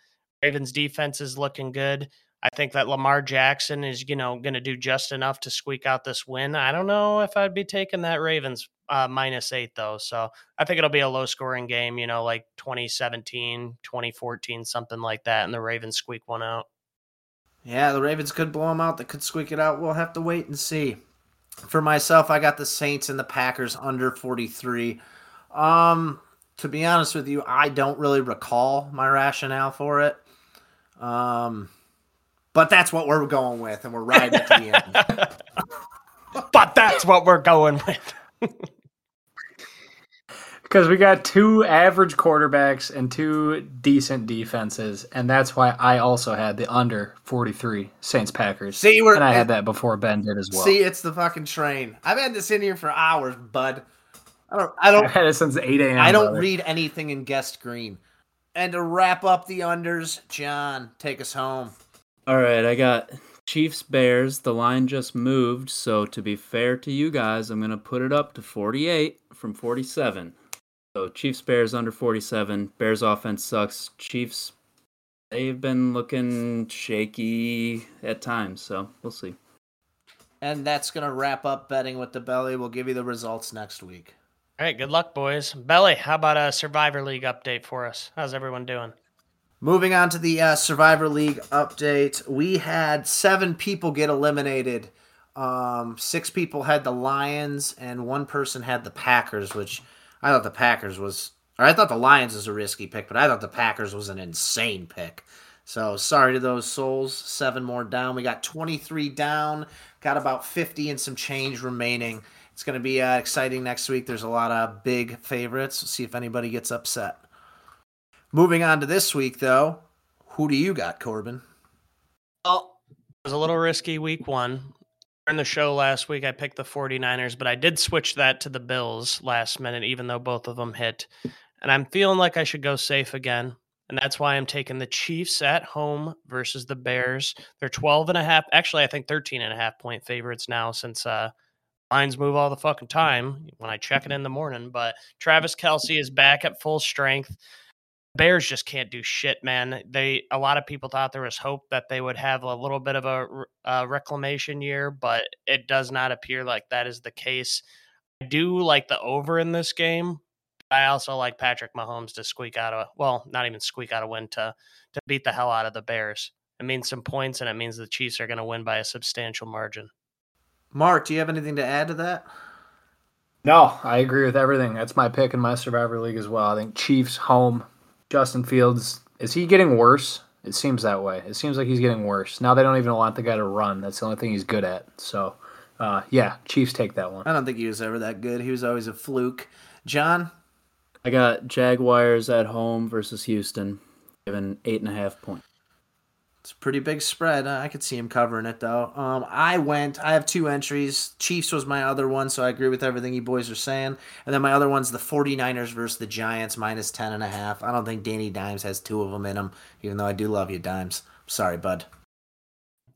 Ravens defense is looking good. I think that Lamar Jackson is, you know, going to do just enough to squeak out this win. I don't know if I'd be taking that Ravens uh, minus eight, though. So I think it'll be a low scoring game, you know, like 2017, 2014, something like that. And the Ravens squeak one out. Yeah, the Ravens could blow them out. They could squeak it out. We'll have to wait and see. For myself, I got the Saints and the Packers under 43. Um, to be honest with you, I don't really recall my rationale for it. Um, but that's what we're going with, and we're riding it to the end. but that's what we're going with. Because we got two average quarterbacks and two decent defenses, and that's why I also had the under 43 Saints Packers. See, we're, and I had that before Ben did as well. See, it's the fucking train. I've had this in here for hours, bud. I don't. I don't. I've had it since 8 a.m. I don't brother. read anything in guest green. And to wrap up the unders, John, take us home. All right, I got Chiefs Bears. The line just moved, so to be fair to you guys, I'm going to put it up to 48 from 47. So Chiefs Bears under 47. Bears offense sucks. Chiefs they've been looking shaky at times, so we'll see. And that's going to wrap up betting with the belly. We'll give you the results next week. All right, good luck, boys. Belly, how about a Survivor League update for us? How's everyone doing? Moving on to the uh, Survivor League update, we had seven people get eliminated. Um, six people had the Lions, and one person had the Packers, which I thought the Packers was, or I thought the Lions was a risky pick, but I thought the Packers was an insane pick. So sorry to those souls. Seven more down. We got 23 down, got about 50 and some change remaining. It's going to be uh, exciting next week. There's a lot of big favorites. We'll see if anybody gets upset. Moving on to this week, though, who do you got, Corbin? Well, it was a little risky week one. In the show last week, I picked the 49ers, but I did switch that to the Bills last minute, even though both of them hit. And I'm feeling like I should go safe again. And that's why I'm taking the Chiefs at home versus the Bears. They're 12 and a half, actually, I think 13 and a half point favorites now since uh, lines move all the fucking time when I check it in the morning. But Travis Kelce is back at full strength. Bears just can't do shit, man. They a lot of people thought there was hope that they would have a little bit of a, a uh, reclamation year, but it does not appear like that is the case. I do like the over in this game. I also like Patrick Mahomes to squeak out a well, not even squeak out a win to to beat the hell out of the Bears. It means some points, and it means the Chiefs are going to win by a substantial margin. Mark, do you have anything to add to that? No, I agree with everything. That's my pick in my Survivor League as well. I think Chiefs home Justin Fields is he getting worse? It seems that way. It seems like he's getting worse. Now they don't even want the guy to run. That's the only thing he's good at. So, uh, yeah, Chiefs take that one. I don't think he was ever that good. He was always a fluke. John, I got Jaguars at home versus Houston, given eight and a half points. It's a pretty big spread. I could see him covering it though. Um, I went. I have two entries. Chiefs was my other one, so I agree with everything you boys are saying. And then my other one's the 49ers versus the Giants minus ten and a half. I don't think Danny Dimes has two of them in him, even though I do love you, Dimes. Sorry, bud.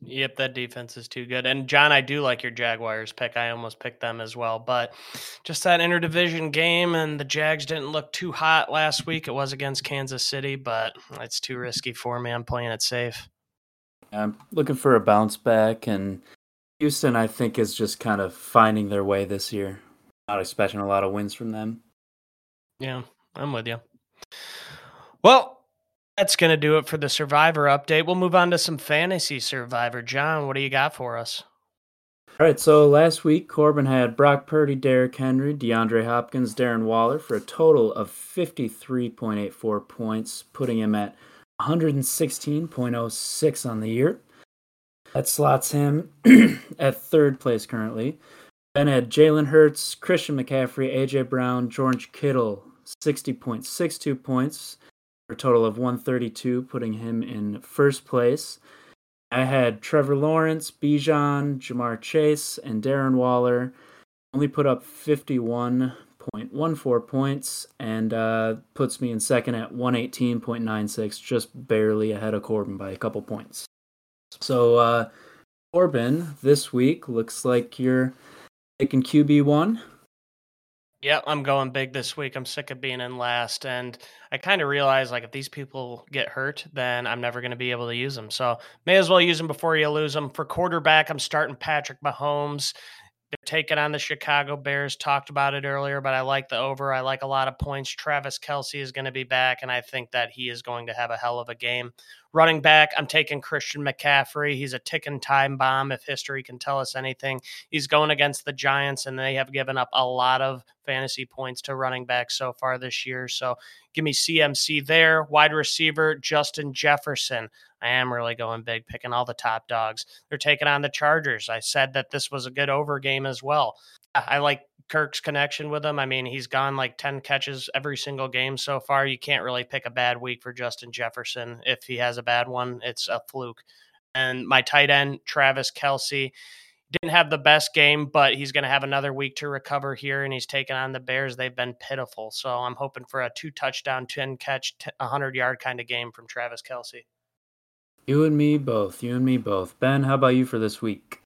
Yep, that defense is too good. And John, I do like your Jaguars pick. I almost picked them as well, but just that interdivision game and the Jags didn't look too hot last week. It was against Kansas City, but it's too risky for me. I'm playing it safe. I'm looking for a bounce back, and Houston, I think, is just kind of finding their way this year. Not expecting a lot of wins from them. Yeah, I'm with you. Well, That's going to do it for the Survivor update. We'll move on to some fantasy Survivor. John, what do you got for us? All right, so last week Corbin had Brock Purdy, Derrick Henry, DeAndre Hopkins, Darren Waller for a total of 53.84 points, putting him at 116.06 on the year. That slots him at third place currently. Then had Jalen Hurts, Christian McCaffrey, AJ Brown, George Kittle, 60.62 points for a total of 132, putting him in first place. I had Trevor Lawrence, Bijan, Ja'Marr Chase, and Darren Waller. Only put up 51.14 points and uh, puts me in second at 118.96, just barely ahead of Corbin by a couple points. So, uh, Corbin, this week looks like you're taking QB1. Yep, I'm going big this week. I'm sick of being in last. And I kind of realize like if these people get hurt, then I'm never going to be able to use them. So may as well use them before you lose them. For quarterback, I'm starting Patrick Mahomes. They're taking on the Chicago Bears. Talked about it earlier, but I like the over. I like a lot of points. Travis Kelce is going to be back, and I think that he is going to have a hell of a game. Running back, I'm taking Christian McCaffrey. He's a ticking time bomb if history can tell us anything. He's going against the Giants, and they have given up a lot of fantasy points to running back so far this year. So give me CMC there. Wide receiver, Justin Jefferson. I am really going big, picking all the top dogs. They're taking on the Chargers. I said that this was a good over game as well. I like Kirk's connection with him. I mean, he's gone like 10 catches every single game so far. You can't really pick a bad week for Justin Jefferson. If he has a bad one, it's a fluke. And my tight end, Travis Kelce, didn't have the best game, but he's going to have another week to recover here, and he's taking on the Bears. They've been pitiful. So I'm hoping for a two touchdown, 10 catch, 100 yard kind of game from Travis Kelce. You and me both. You and me both. Ben, how about you for this week?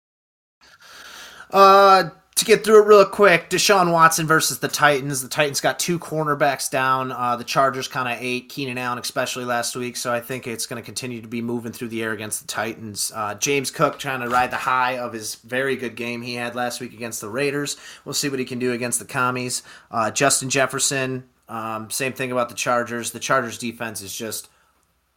Uh, to get through it real quick, Deshaun Watson versus the Titans. The Titans got two cornerbacks down. Uh, the Chargers kind of ate Keenan Allen, especially last week. So I think it's going to continue to be moving through the air against the Titans. Uh, James Cook trying to ride the high of his very good game he had last week against the Raiders. We'll see what he can do against the Commies. Uh, Justin Jefferson, um, same thing about the Chargers. The Chargers defense is just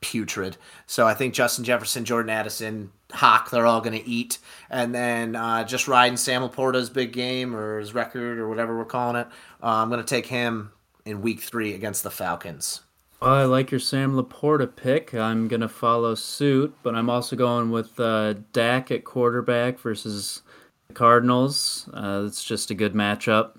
putrid. So I think Justin Jefferson, Jordan Addison, Hock, they're all going to eat. And then uh, just riding Sam LaPorta's big game or his record or whatever we're calling it. Uh, I'm going to take him in week three against the Falcons. Well, I like your Sam LaPorta pick. I'm going to follow suit, but I'm also going with uh, Dak at quarterback versus the Cardinals. Uh, it's just a good matchup.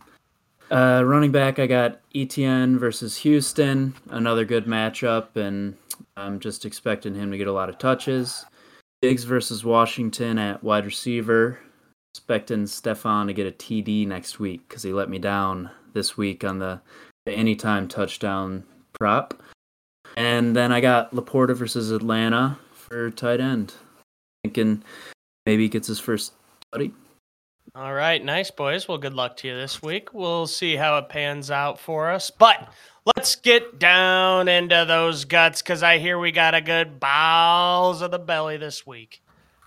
Uh, running back, I got ETN versus Houston, another good matchup, and I'm just expecting him to get a lot of touches. Diggs versus Washington at wide receiver. Expecting Stefon to get a TD next week because he let me down this week on the, the anytime touchdown prop. And then I got LaPorta versus Atlanta for tight end. Thinking maybe he gets his first buddy. All right, nice boys. Well, good luck to you this week. We'll see how it pans out for us. But let's get down into those guts because I hear we got a good bowels of the belly this week.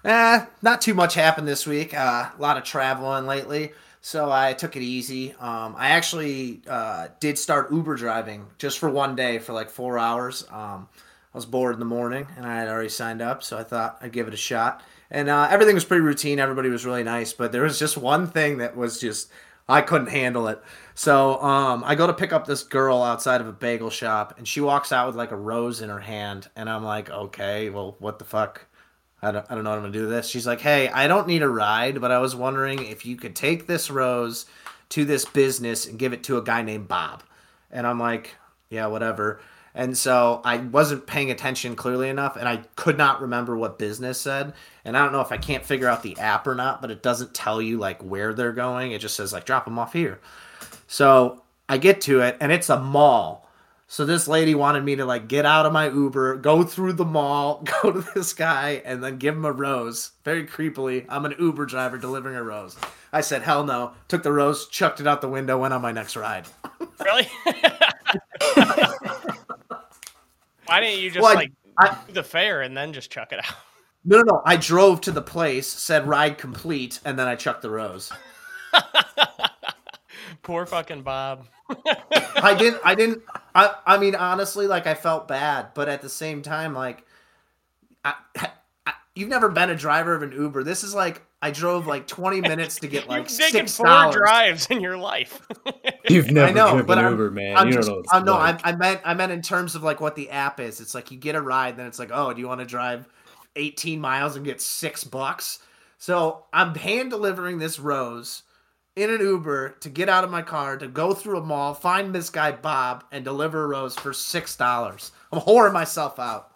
Eh, not too much happened this week. Uh, a lot of traveling lately, so I took it easy. Um, I actually uh, did start Uber driving just for one day for like four hours. Um, I was bored in the morning and I had already signed up, so I thought I'd give it a shot and uh, everything was pretty routine. Everybody was really nice, but there was just one thing that was just I couldn't handle it. So um, I go to pick up this girl outside of a bagel shop, and she walks out with like a rose in her hand, and I'm like, okay, well, what the fuck? I don't, I don't know what I'm gonna do this. She's like, hey, I don't need a ride, but I was wondering if you could take this rose to this business and give it to a guy named Bob. And I'm like, yeah, whatever. And so I wasn't paying attention clearly enough, and I could not remember what business said. And I don't know if I can't figure out the app or not, but it doesn't tell you like where they're going. It just says like drop them off here. So I get to it, and it's a mall. So this lady wanted me to like get out of my Uber, go through the mall, go to this guy, and then give him a rose. Very creepily, I'm an Uber driver delivering a rose. I said hell no. Took the rose, chucked it out the window, went on my next ride. Really? Why didn't you just Well, I- like I- do the fare and then just chuck it out? No, no, no. I drove to the place, said ride complete, and then I chucked the rose. Poor fucking Bob. I didn't. I didn't. I I mean honestly, like I felt bad, but at the same time, like I, I, you've never been a driver of an Uber. This is like I drove like 20 minutes to get like You've taken six four dollars. drives in your life. You've never I know, driven but I'm- Uber, man. I'm you just, don't know. What it's I'm, no, like. I, I meant I meant in terms of like what the app is. It's like you get a ride, then it's like, oh, do you want to drive 18 miles and get six bucks? So I'm hand delivering this rose in an Uber to get out of my car to go through a mall, find this guy Bob, and deliver a rose for six dollars. I'm whoring myself out.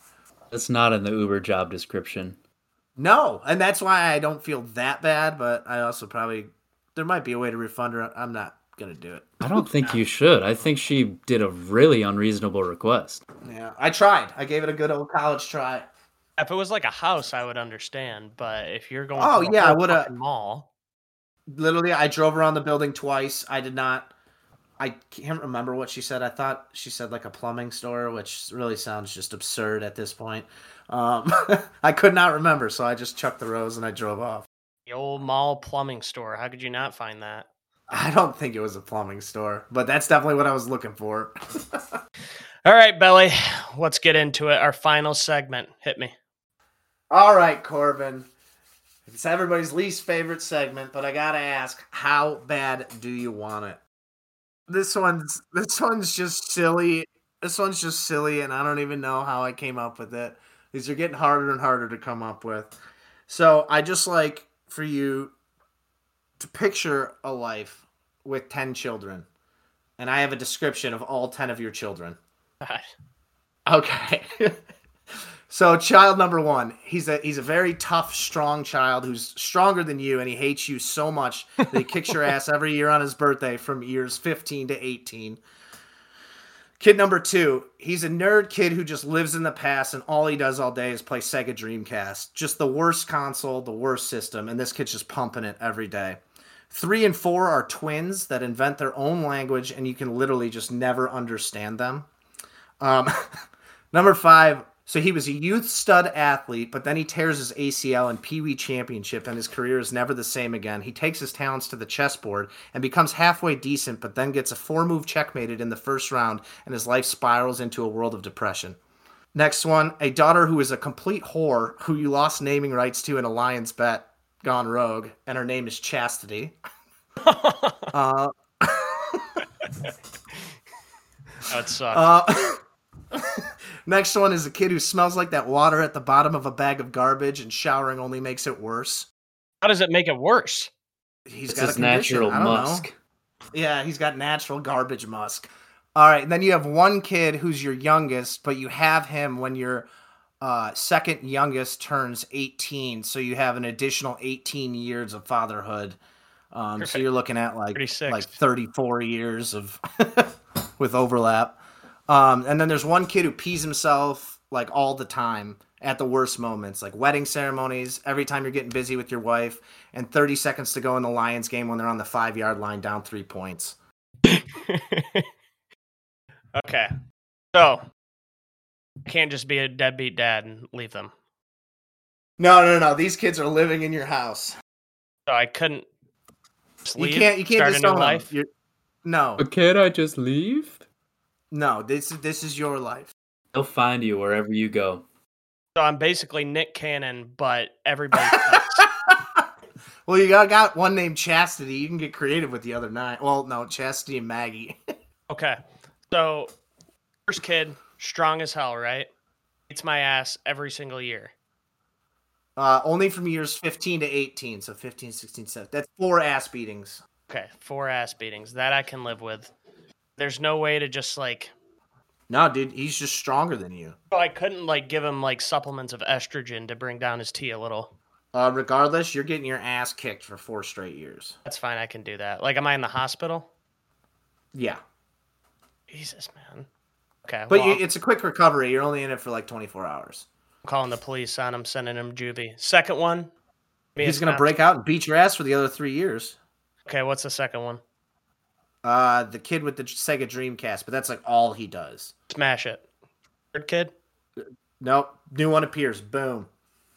That's not in the Uber job description. No, and that's why I don't feel that bad. But I also probably there might be a way to refund her. I'm not gonna do it. I don't think you should. I think she did a really unreasonable request. Yeah, I tried. I gave it a good old college try. if it was like a house, I would understand. But if you're going, Oh, through yeah, I woulda- fucking mall. Literally i drove around the building twice i did not i can't remember what she said i thought she said like a plumbing store which really sounds just absurd at this point um, i could not remember so i just chucked the rose and i drove off The old mall plumbing store. How could you not find that? i don't think it was a plumbing store but that's definitely what i was looking for All right, Belly. Let's get into it. Our final segment. Hit me. all right corbin it's everybody's least favorite segment but i gotta ask how bad do you want it this one's this one's just silly this one's just silly and i don't even know how i came up with it these are getting harder and harder to come up with so i just like for you to picture a life with 10 children and i have a description of all 10 of your children God. Okay. so child number one, he's a he's a very tough, strong child who's stronger than you, and he hates you so much that he kicks your ass every year on his birthday from years 15 to 18. Kid number two, he's a nerd kid who just lives in the past, and all he does all day is play Sega Dreamcast. Just the worst console, the worst system, and this kid's just pumping it every day. Three and four are twins that invent their own language, and you can literally just never understand them. Um, number five. So he was a youth stud athlete, but then he tears his ACL in Pee Wee Championship, and his career is never the same again. He takes his talents to the chessboard and becomes halfway decent, but then gets a four move checkmated in the first round, and his life spirals into a world of depression. Next one, a daughter who is a complete whore who you lost naming rights to in a Lions bet gone rogue, and her name is Chastity. uh, That would suck. Uh, next one is a kid who smells like that water at the bottom of a bag of garbage, and showering only makes it worse. How does it make it worse? He's It's got his a natural musk. Know. Yeah, he's got natural garbage musk. All right, and then you have one kid who's your youngest, but you have him when your uh, second youngest turns 18, so you have an additional 18 years of fatherhood. Um, so you're looking at like 36. like 34 years of with overlap. Um, and then there's one kid who pees himself like all the time at the worst moments, like wedding ceremonies, every time you're getting busy with your wife, and 30 seconds to go in the Lions game when they're on the five yard line down three points. okay. So, can't just be a deadbeat dad and leave them. No, no, no. These kids are living in your house. So I couldn't just You can't. You can't start just a new life. You're, no, Can't I just leave? No. This is this is your life. They'll find you wherever you go. So I'm basically Nick Cannon, but everybody well, you got got one named Chastity. You can get creative with the other nine. Well, no, Chastity and Maggie. Okay. So first kid, strong as hell, right? Eats my ass every single year. Uh, only from years 15 to 18. So 15, 16, 17. That's four ass beatings. Okay, four ass beatings. That I can live with. There's no way to just like No, dude, he's just stronger than you. Oh, I couldn't like give him like supplements of estrogen to bring down his T a little. Uh, regardless, you're getting your ass kicked for four straight years. That's fine. I can do that. Like, am I in the hospital? Yeah, Jesus, man. Okay, but well, you, it's a quick recovery. You're only in it for like 24 hours. I'm calling the police on him, sending him juvie. Second one. He's gonna snap- break out and beat your ass for the other three years. Okay, what's the second one? Uh, the kid with the Sega Dreamcast, but that's like all he does. Smash it. Third kid. Nope, new one appears. Boom,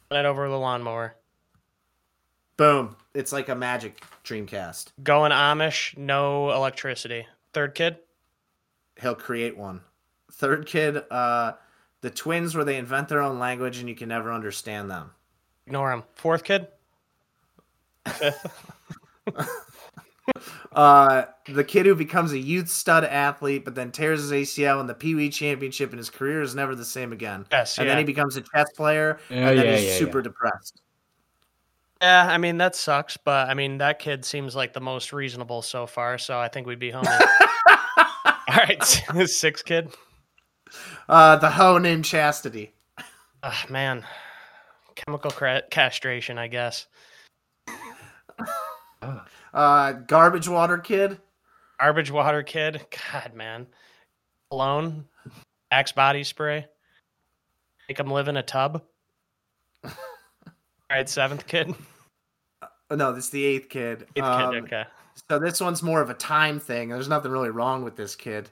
Run over the lawnmower. boom. It's like a magic Dreamcast. Going Amish. No electricity. Third kid. He'll create one. Third kid, uh, the twins where they invent their own language and you can never understand them. Ignore him. Fourth kid. Fifth. Uh, the kid who becomes a youth stud athlete, but then tears his ACL in the Pee Wee Championship, and his career is never the same again. Yes, and yeah. then he becomes a chess player, Yeah, and then yeah, he's yeah, super yeah. depressed. Yeah, I mean that sucks, but I mean that kid seems like the most reasonable so far, so I think we'd be home. All right, six kid. Uh, the hoe named Chastity. Ah, man, chemical cra- castration, I guess. Uh, garbage water kid. Garbage water kid. God, man. Alone. Axe body spray. Make him live in a tub. All right, seventh kid. Oh, no, this is the eighth kid. Eighth Um, kid. Okay. So this one's more of a time thing. There's nothing really wrong with this kid.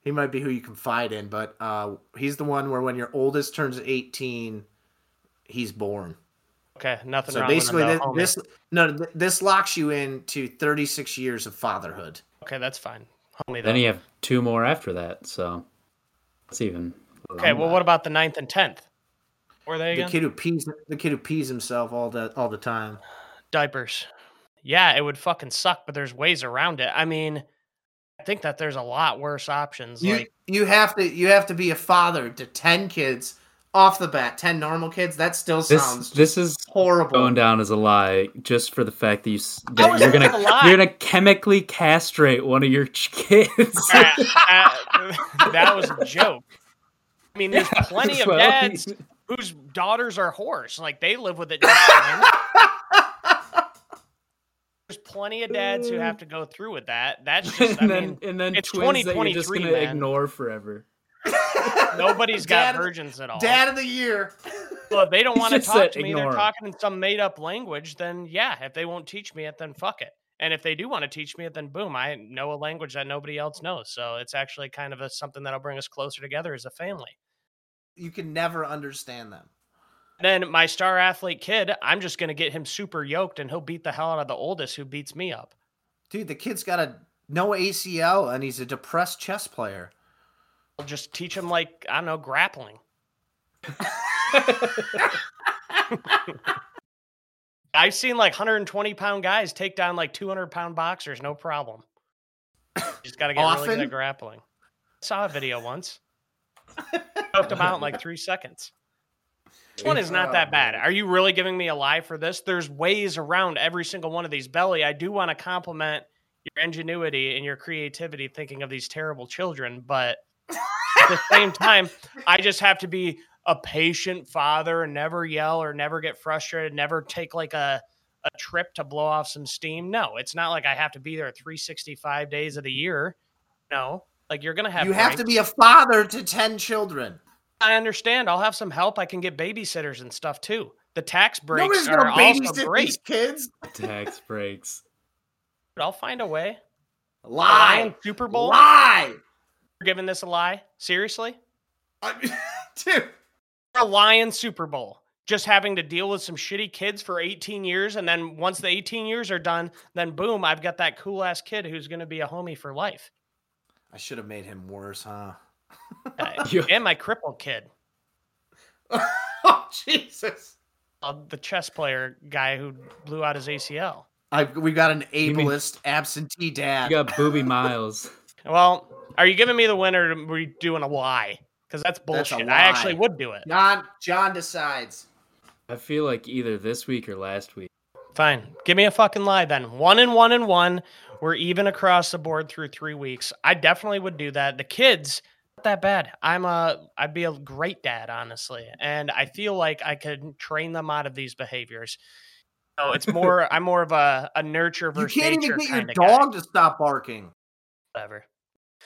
He might be who you confide in, but uh, he's the one where when your oldest turns 18, he's born. Okay. Nothing So wrong basically, with this, him. though, homie. this no, this locks you into 36 years of fatherhood. Okay, that's fine. Homie, Then though. you have two more after that, so it's even. Okay, well, what about the ninth and tenth? Were they The again? kid who pees, the kid who pees himself all the all the time. diapers. Yeah, it would fucking suck, but there's ways around it. I mean, I think that there's a lot worse options. You like, you have to you have to be a father to 10 kids off the bat. 10 normal kids. That still This sounds this is horrible. going down as a lie just for the fact that you s- How that is you're gonna you're gonna chemically castrate one of your kids. uh, uh, that was a joke. I mean, there's plenty of Well, dads whose daughters are whores. Like they live with it. There's plenty of dads who have to go through with that. That's just, I and then mean, and then it's twins that you're just 2023, gonna man. ignore forever. Nobody's got Dad- virgins at all. Dad of the year. Well, if they don't want to talk to me, they're ignore 'em. talking in some made up language, then yeah. If they won't teach me it, then fuck it. And if they do want to teach me it, then boom, I know a language that nobody else knows. So it's actually kind of a, something that'll bring us closer together as a family. You can never understand them. Then my star athlete kid, I'm just going to get him super yoked and he'll beat the hell out of the oldest who beats me up. Dude, the kid's got a no ACL and he's a depressed chess player. I'll just teach him, like, I don't know, grappling. I've seen like 120 pound guys take down like 200 pound boxers, no problem. Just got to get really good at grappling. saw a video once. Choked him out in like three seconds. This one is not Oh, that bad. Are you really giving me a lie for this? There's ways around every single one of these. Belly, I do want to compliment your ingenuity and your creativity thinking of these terrible children, but at the same time, I just have to be a patient father and never yell or never get frustrated, never take like a a trip to blow off some steam. No, it's not like I have to be there 365 days of the year. No, like you're gonna have. you have to be a father to 10 children. I understand. I'll have some help. I can get babysitters and stuff too. The tax breaks Nobody's are gonna also babysit great. these kids. Tax breaks. But I'll find a way. A Lie. Super Bowl. Lie. You're giving this a lie? Seriously? I- Dude. a Lion Super Bowl. Just having to deal with some shitty kids for 18 years, and then once the 18 years are done, then boom, I've got that cool ass kid who's going to be a homie for life. I should have made him worse, huh? Uh, and my crippled kid, oh, Jesus. uh, the chess player guy who blew out his ACL. I, we got an mean- ableist absentee You dad. got Boobie Miles. Well, are you giving me the winner? Or are we doing a lie? Because that's That's bullshit. I actually would do it. John, John decides. I feel like either this week or last week. Fine. Give me a fucking lie then. One and one and one. We're even across the board through three weeks. I definitely would do that. The kids, not that bad. I'm a I'd be a great dad, honestly. And I feel like I could train them out of these behaviors. So it's more I'm more of a, a nurture versus. You can't even get your kind of guy. dog to stop barking. Whatever.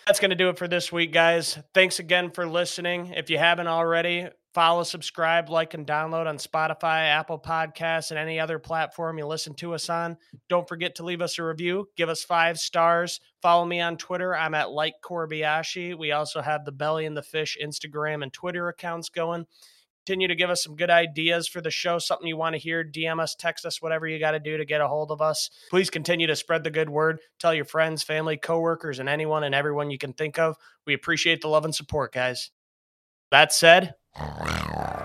That's going to do it for this week, guys. Thanks again for listening. If you haven't already, follow, subscribe, like, and download on Spotify, Apple Podcasts, and any other platform you listen to us on. Don't forget to leave us a review. Give us five stars. Follow me on Twitter. I'm at Like Korbayashi. We also have the Belly and the Fish Instagram and Twitter accounts going. Continue to give us some good ideas for the show, something you want to hear. DM us, text us, whatever you got to do to get a hold of us. Please continue to spread the good word. Tell your friends, family, coworkers, and anyone and everyone you can think of. We appreciate the love and support, guys. That said,